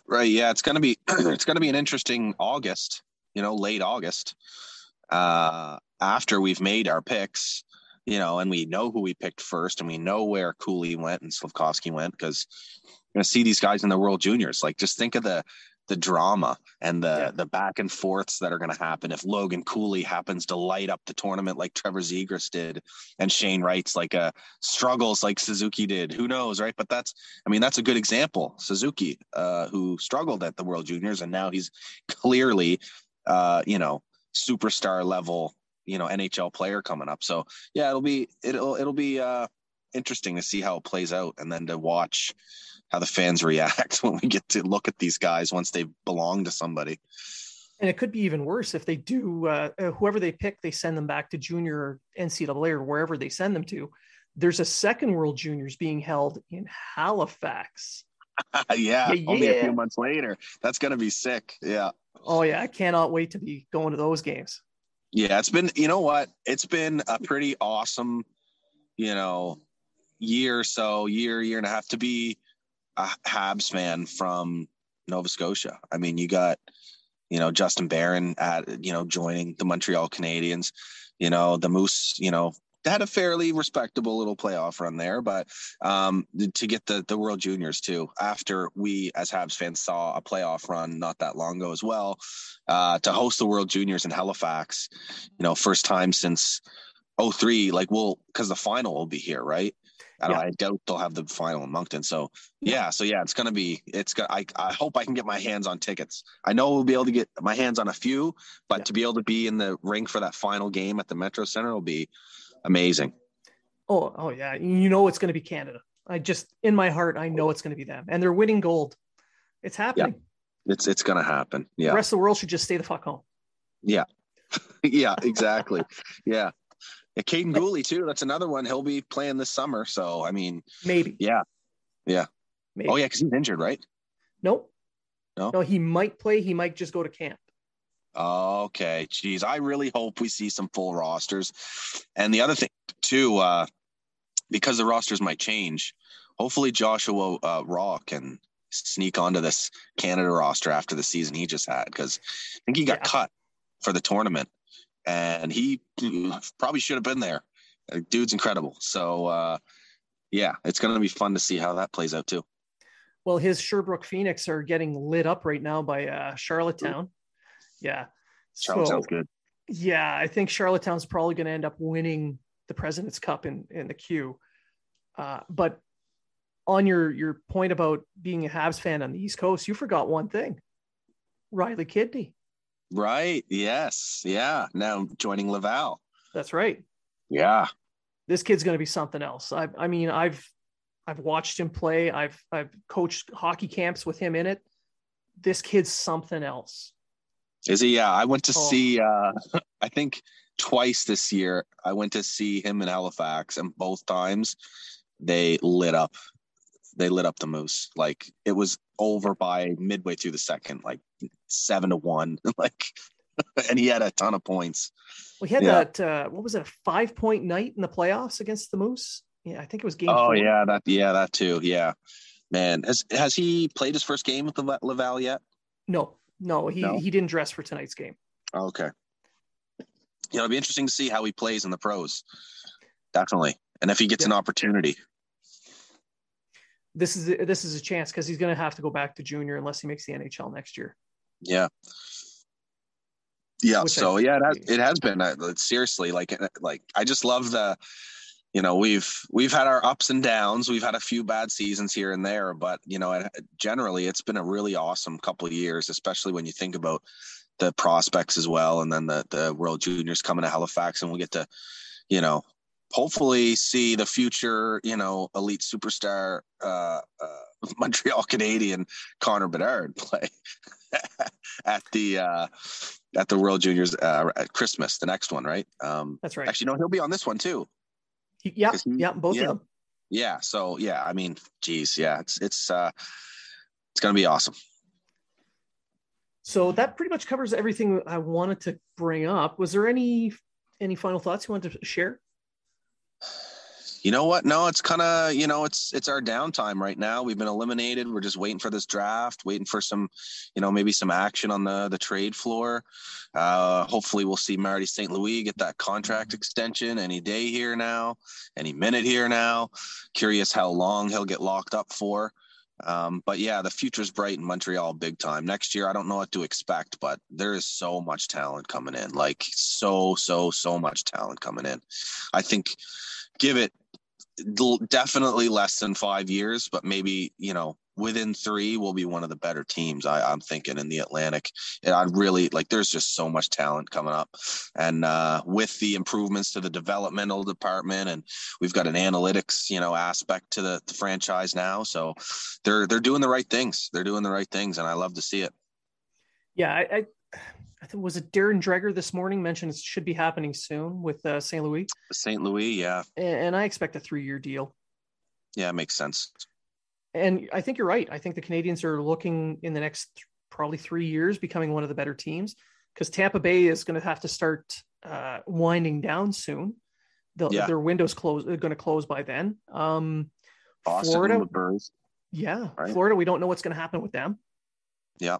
Right. Yeah, it's gonna be it's gonna be an interesting August you know, late August, uh, after we've made our picks, you know, and we know who we picked first and we know where Cooley went and Slafkovsky went because you're going to see these guys in the World Juniors. Like, just think of the, the drama and the yeah. the back and forths that are going to happen if Logan Cooley happens to light up the tournament like Trevor Zegras did, and Shane Wright's like a struggles like Suzuki did. Who knows, right? But that's I mean that's a good example. Suzuki, uh, who struggled at the World Juniors, and now he's clearly uh, you know, superstar level, you know, NHL player coming up. So yeah, it'll be it'll it'll be uh, interesting to see how it plays out, and then to watch how the fans react when we get to look at these guys once they belong to somebody. And it could be even worse if they do. Uh, uh whoever they pick, they send them back to junior or NCAA or wherever they send them to. There's a second World Juniors being held in Halifax. yeah, yeah, only a few months later. That's gonna be sick. Yeah. Oh yeah, I cannot wait to be going to those games. Yeah, it's been you know what? It's been a pretty awesome, you know, year or so, year, year and a half to be a Habs fan from Nova Scotia. I mean, you got, you know, Justin Barron at you know joining the Montreal Canadiens. You know, the Moose, you know, had a fairly respectable little playoff run there, but um, to get the the World Juniors too, after we as Habs fans saw a playoff run not that long ago as well, uh, to host the World Juniors in Halifax, you know, first time since 03, like we'll because the final will be here, right? I, yeah. I doubt they'll have the final in Moncton. So yeah, so yeah, it's gonna be it's gonna I, I hope I can get my hands on tickets. I know we'll be able to get my hands on a few, but yeah. to be able to be in the rink for that final game at the Metro Center will be amazing. Oh, oh yeah. You know it's going to be Canada. I just in my heart I know it's going to be them, and they're winning gold. It's happening. Yeah. It's it's going to happen. Yeah. The rest of the world should just stay the fuck home. Yeah. yeah. Exactly. yeah. yeah. Kaiden Guhle too. That's another one. He'll be playing this summer. So I mean, maybe. Yeah. Yeah. Maybe. Oh yeah, because he's injured, right? Nope. No. No, he might play. He might just go to camp. Okay, geez, I really hope we see some full rosters. And the other thing too, uh, because the rosters might change, hopefully Joshua uh, Roy can sneak onto this Canada roster after the season he just had because I think he got yeah. cut for the tournament, and he probably should have been there. Dude's incredible. So uh, yeah, it's going to be fun to see how that plays out too. Well, his Sherbrooke Phoenix are getting lit up right now by uh, Charlottetown. Yeah. Charlotte so, good. Yeah, I think Charlottetown's probably going to end up winning the President's Cup in in the queue. Uh, but on your your point about being a Habs fan on the East Coast, you forgot one thing: Riley Kidney. Right. Yes. Yeah. Now joining Laval. That's right. Yeah. This kid's going to be something else. I, I mean, I've I've watched him play. I've I've coached hockey camps with him in it. This kid's something else. Is he? Yeah, I went to oh. see. uh I think twice this year. I went to see him in Halifax, and both times they lit up. They lit up the Moose. Like it was over by midway through the second, like seven to one. Like, and he had a ton of points. We had yeah. that. Uh, what was it? A five point night in the playoffs against the Moose. Yeah, I think it was game. Oh four. yeah, that yeah that too. Yeah, man, has has he played his first game with the Laval yet? No, no, he no? he didn't dress for tonight's game. Okay. Yeah, it'll be interesting to see how he plays in the pros. Definitely, and if he gets yeah. an opportunity. This is this is a chance because he's going to have to go back to junior unless he makes the NHL next year. Yeah. Yeah. So yeah, it has, it has been uh, seriously like uh, like I just love the you know we've we've had our ups and downs. We've had a few bad seasons here and there but you know generally it's been a really awesome couple of years especially when you think about the prospects as well. And then the the world juniors coming to halifax and we get to you know hopefully see the future you know elite superstar uh, uh montreal canadian connor bedard play at the uh at the world juniors uh at christmas the next one right? Um that's right. actually no he'll be on this one too yeah, yeah, both yeah. of them. Yeah. So yeah, I mean, geez, yeah, it's it's uh it's gonna be awesome. So that pretty much covers everything I wanted to bring up. Was there any any final thoughts you wanted to share? You know what? No, it's kind of you know it's it's our downtime right now. We've been eliminated. We're just waiting for this draft, waiting for some, you know, maybe some action on the the trade floor. Uh, hopefully, we'll see Marty St. Louis get that contract extension any day here now, any minute here now. Curious how long he'll get locked up for. Um, but yeah, the future's bright in Montreal big time. Next year, I don't know what to expect, but there is so much talent coming in. Like so, so, so much talent coming in. I think give it definitely less than five years, but maybe you know within three we'll be one of the better teams. I, am thinking in the Atlantic, and I really like. There's just so much talent coming up, and uh, with the improvements to the developmental department, and we've got an analytics you know aspect to the, the franchise now. So they're they're doing the right things. They're doing the right things, and I love to see it. Yeah, I, I think was it Darren Dreger this morning mentioned it should be happening soon with uh, St. Louis. St. Louis, yeah. And, and I expect a three-year deal. Yeah, it makes sense. And I think you're right. I think the Canadiens are looking in the next th- probably three years becoming one of the better teams because Tampa Bay is going to have to start uh, winding down soon. Yeah. Their window's close are going to close by then. Um, Boston, Florida, yeah, right? Florida. We don't know what's going to happen with them. Yeah.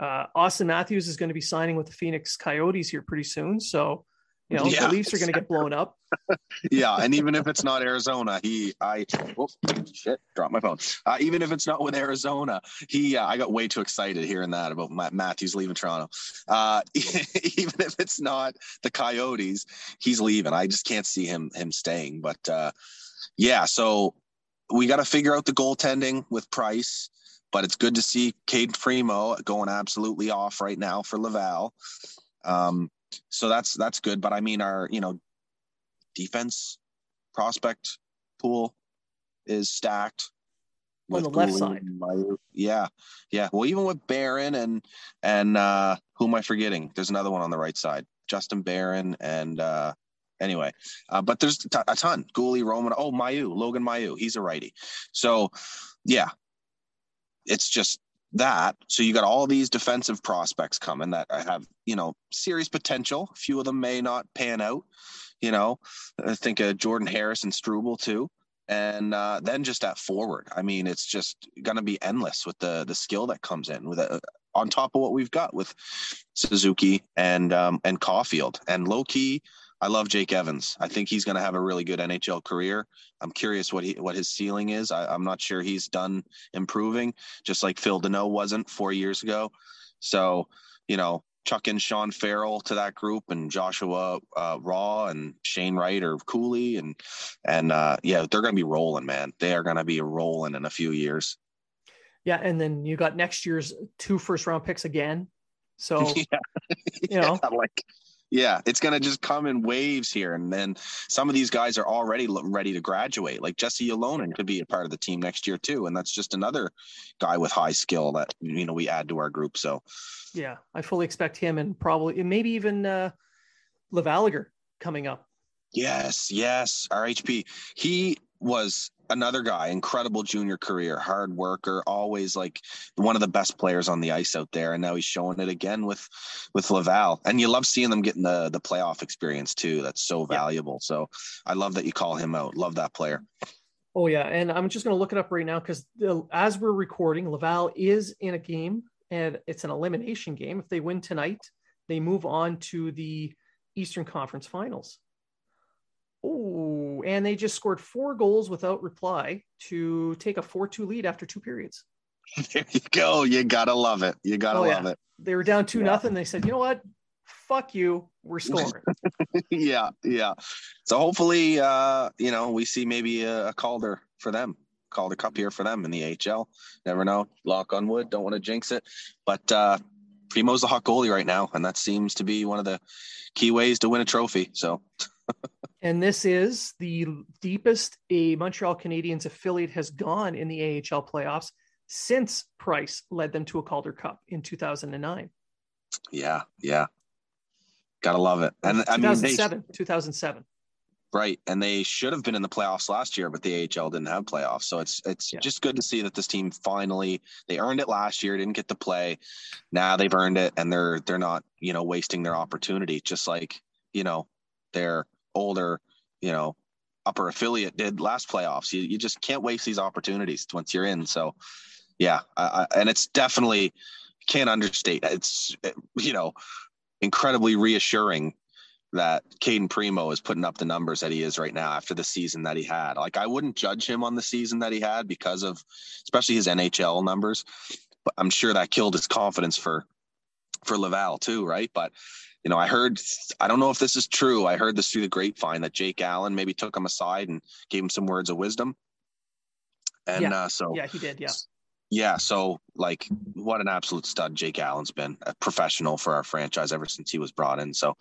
Uh, Auston Matthews is going to be signing with the Phoenix Coyotes here pretty soon. So, you know, yeah. the Leafs are going to get blown up. yeah, and even if it's not Arizona, he I whoops, shit, dropped my phone. Uh, even if it's not with Arizona, he uh, I got way too excited hearing that about Matthews leaving Toronto. Uh, even if it's not the Coyotes, he's leaving. I just can't see him him staying. But uh, yeah, so we got to figure out the goaltending with Price but it's good to see Cade Primeau going absolutely off right now for Laval. Um, so that's that's good. But I mean, our you know defense prospect pool is stacked on the left side. Yeah, yeah. Well, even with Barron and and uh, who am I forgetting? There's another one on the right side, Justin Barron and. Uh, anyway, uh, but there's a ton. Guhle, Roman, oh Mailloux, Logan Mailloux. he's a righty. So, yeah, it's just that. So you got all these defensive prospects coming that have, you know, serious potential. A few of them may not pan out. You know, I think of Jordan Harris and Struble too. And uh, then just at forward, I mean, it's just going to be endless with the the skill that comes in with a, uh, on top of what we've got with Suzuki and um, and Caufield and low key. I love Jake Evans. I think he's going to have a really good NHL career. I'm curious what he what his ceiling is. I, am not sure he's done improving, just like Phil Danault wasn't four years ago. So, you know, chuck in Sean Farrell to that group and Joshua uh, Roy and Shane Wright or Cooley and and uh, yeah, they're going to be rolling, man. They are going to be rolling in a few years. Yeah, and then you got next year's two first round picks again. So yeah. you know, yeah, like yeah, it's going to just come in waves here. And then some of these guys are already ready to graduate. Like Jesse Ylönen could be a part of the team next year, too. And that's just another guy with high skill that, you know, we add to our group. So, yeah, I fully expect him and probably maybe even uh, LaValliere coming up. Yes, yes, RHP. He was another guy, incredible junior career, hard worker, always like one of the best players on the ice out there. And now he's showing it again with with Laval. And you love seeing them getting the the playoff experience too. That's so valuable. So I love that you call him out. Love that player. Oh yeah, and I'm just going to look it up right now because as we're recording, Laval is in a game and it's an elimination game. If they win tonight, they move on to the Eastern Conference Finals. Oh, and they just scored four goals without reply to take a 4 2 lead after two periods. There you go. You got to love it. You got to oh, love yeah. it. They were down 2 yeah. nothing. They said, you know what? fuck you, we're scoring. yeah, yeah. So hopefully, uh, you know, we see maybe a, a Calder for them, Calder Cup here for them in the HL. Never know. Lock on wood. Don't want to jinx it, but uh, Primeau's the hot goalie right now, and that seems to be one of the key ways to win a trophy. So. And this is the deepest a Montreal Canadiens affiliate has gone in the AHL playoffs since Price led them to a Calder Cup in 2009. Yeah, yeah. Gotta love it. And I mean, 2007, 2007. Right, and they should have been in the playoffs last year, but the AHL didn't have playoffs. So it's it's yeah. just good to see that this team finally they earned it last year, didn't get to play. Now they've earned it, and they're they're not you know wasting their opportunity, just like you know their older you know upper affiliate did last playoffs. You you just can't waste these opportunities once you're in. So yeah, and it's definitely can't understate. It's you know incredibly reassuring that Cayden Primeau is putting up the numbers that he is right now after the season that he had. Like I wouldn't judge him on the season that he had because of especially his NHL numbers, but I'm sure that killed his confidence for for Laval too, right? But you know, I heard I don't know if this is true. I heard this through the grapevine that Jake Allen maybe took him aside and gave him some words of wisdom. And yeah. uh, so yeah, he did. Yeah. Yeah, so like what an absolute stud Jake Allen's been a professional for our franchise ever since he was brought in. So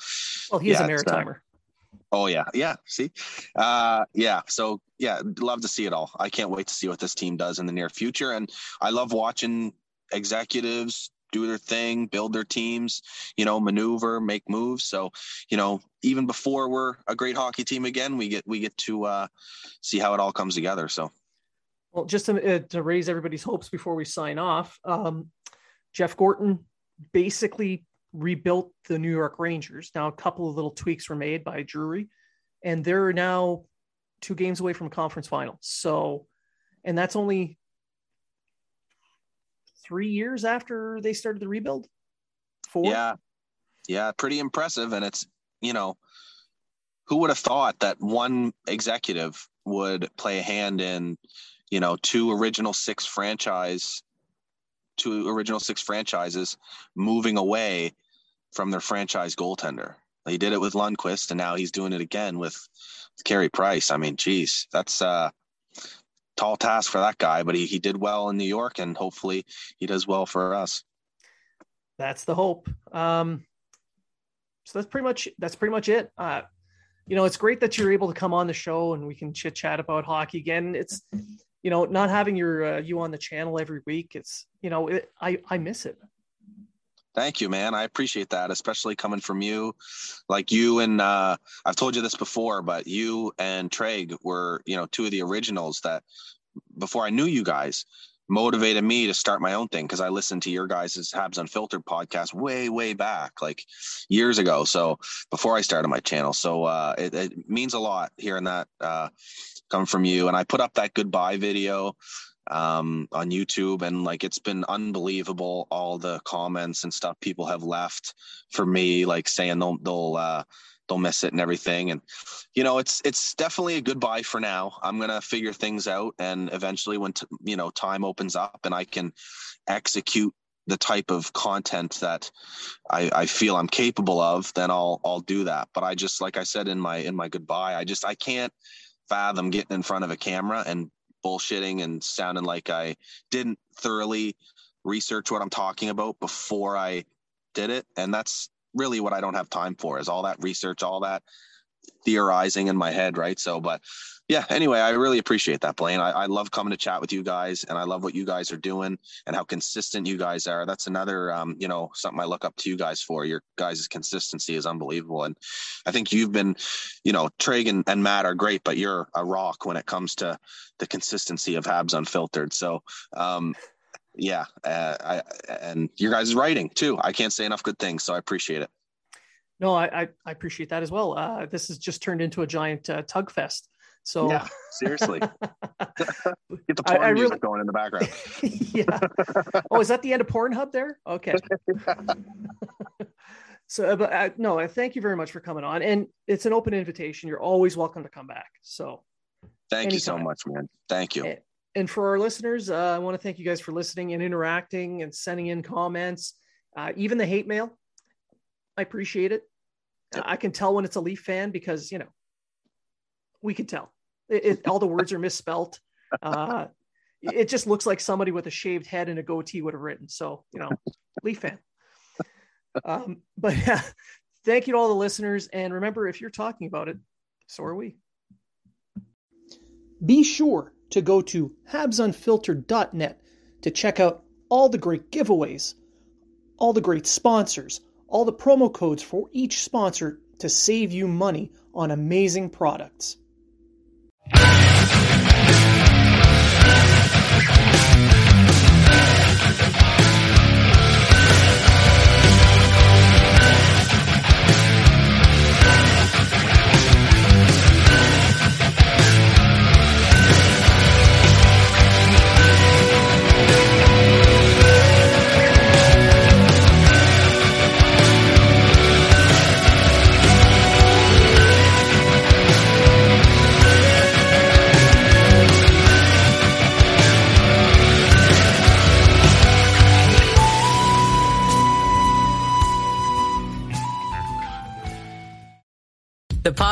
well, he's yeah, a maritimer. Uh, oh yeah, yeah. See, uh, yeah. So yeah, love to see it all. I can't wait to see what this team does in the near future, and I love watching executives do their thing, build their teams, you know, maneuver, make moves. So, you know, even before we're a great hockey team again, we get we get to uh, see how it all comes together. So well, just to, uh, to raise everybody's hopes before we sign off, um, Jeff Gorton basically rebuilt the New York Rangers. Now, a couple of little tweaks were made by Drury, and they're now two games away from conference final. So, and that's only three years after they started the rebuild. Four. Yeah, yeah, pretty impressive. And it's you know, who would have thought that one executive would play a hand in you know, two original six franchise, two original six franchises moving away from their franchise goaltender. He did it with Lundqvist, and now he's doing it again with, Carey Price. I mean, geez, that's a tall task for that guy, but he, he did well in New York, and hopefully he does well for us. That's the hope. Um, so that's pretty much that's pretty much it. Uh, you know, it's great that you're able to come on the show and we can chit chat about hockey again. It's you know, not having your uh, you on the channel every week, it's you know, it, I I miss it. Thank you, man. I appreciate that, especially coming from you. Like you and uh, I've told you this before, but you and Treg were, you know, two of the originals that before I knew you guys motivated me to start my own thing because I listened to your guys' Habs Unfiltered podcast way, way back, like years ago. So before I started my channel. So uh, it, it means a lot hearing that uh, come from you. And I put up that goodbye video um, on YouTube, and like it's been unbelievable. All the comments and stuff people have left for me, like saying they'll they'll uh, they'll miss it and everything. And you know, it's it's definitely a goodbye for now. I'm gonna figure things out, and eventually, when t- you know time opens up and I can execute the type of content that I, I feel I'm capable of, then I'll I'll do that. But I just like I said in my in my goodbye, I just I can't fathom getting in front of a camera and bullshitting and sounding like I didn't thoroughly research what I'm talking about before I did it. And that's really what I don't have time for is all that research, all that theorizing in my head, right? So, but yeah, anyway, I really appreciate that, Blaine. I, I, love coming to chat with you guys and I love what you guys are doing and how consistent you guys are. That's another, um, you know, something I look up to you guys for. Your guys' consistency is unbelievable. And I think you've been, you know, Treg and, and Matt are great, but you're a rock when it comes to the consistency of Habs Unfiltered. So, um, yeah, uh, I, and your guys' writing too. I can't say enough good things. So I appreciate it. No, I, I, appreciate that as well. Uh, this has just turned into a giant uh, tug fest. So yeah, seriously, get the porn I, I music really... going in the background. yeah. Oh, is that the end of Pornhub there? Okay. so, but uh, no, thank you very much for coming on, and it's an open invitation. You're always welcome to come back. So, thank anytime. you so much, man. Thank you. And, and for our listeners, uh, I want to thank you guys for listening and interacting and sending in comments, uh, even the hate mail I appreciate it. Yep. I can tell when it's a Leaf fan because you know we can tell. It, it, all the words are misspelt. Uh, it just looks like somebody with a shaved head and a goatee would have written. So you know, Leaf fan. Um, but yeah, thank you to all the listeners, and remember, if you're talking about it, so are we. Be sure to go to habsunfiltered.net to check out all the great giveaways, all the great sponsors, all the promo codes for each sponsor to save you money on amazing products.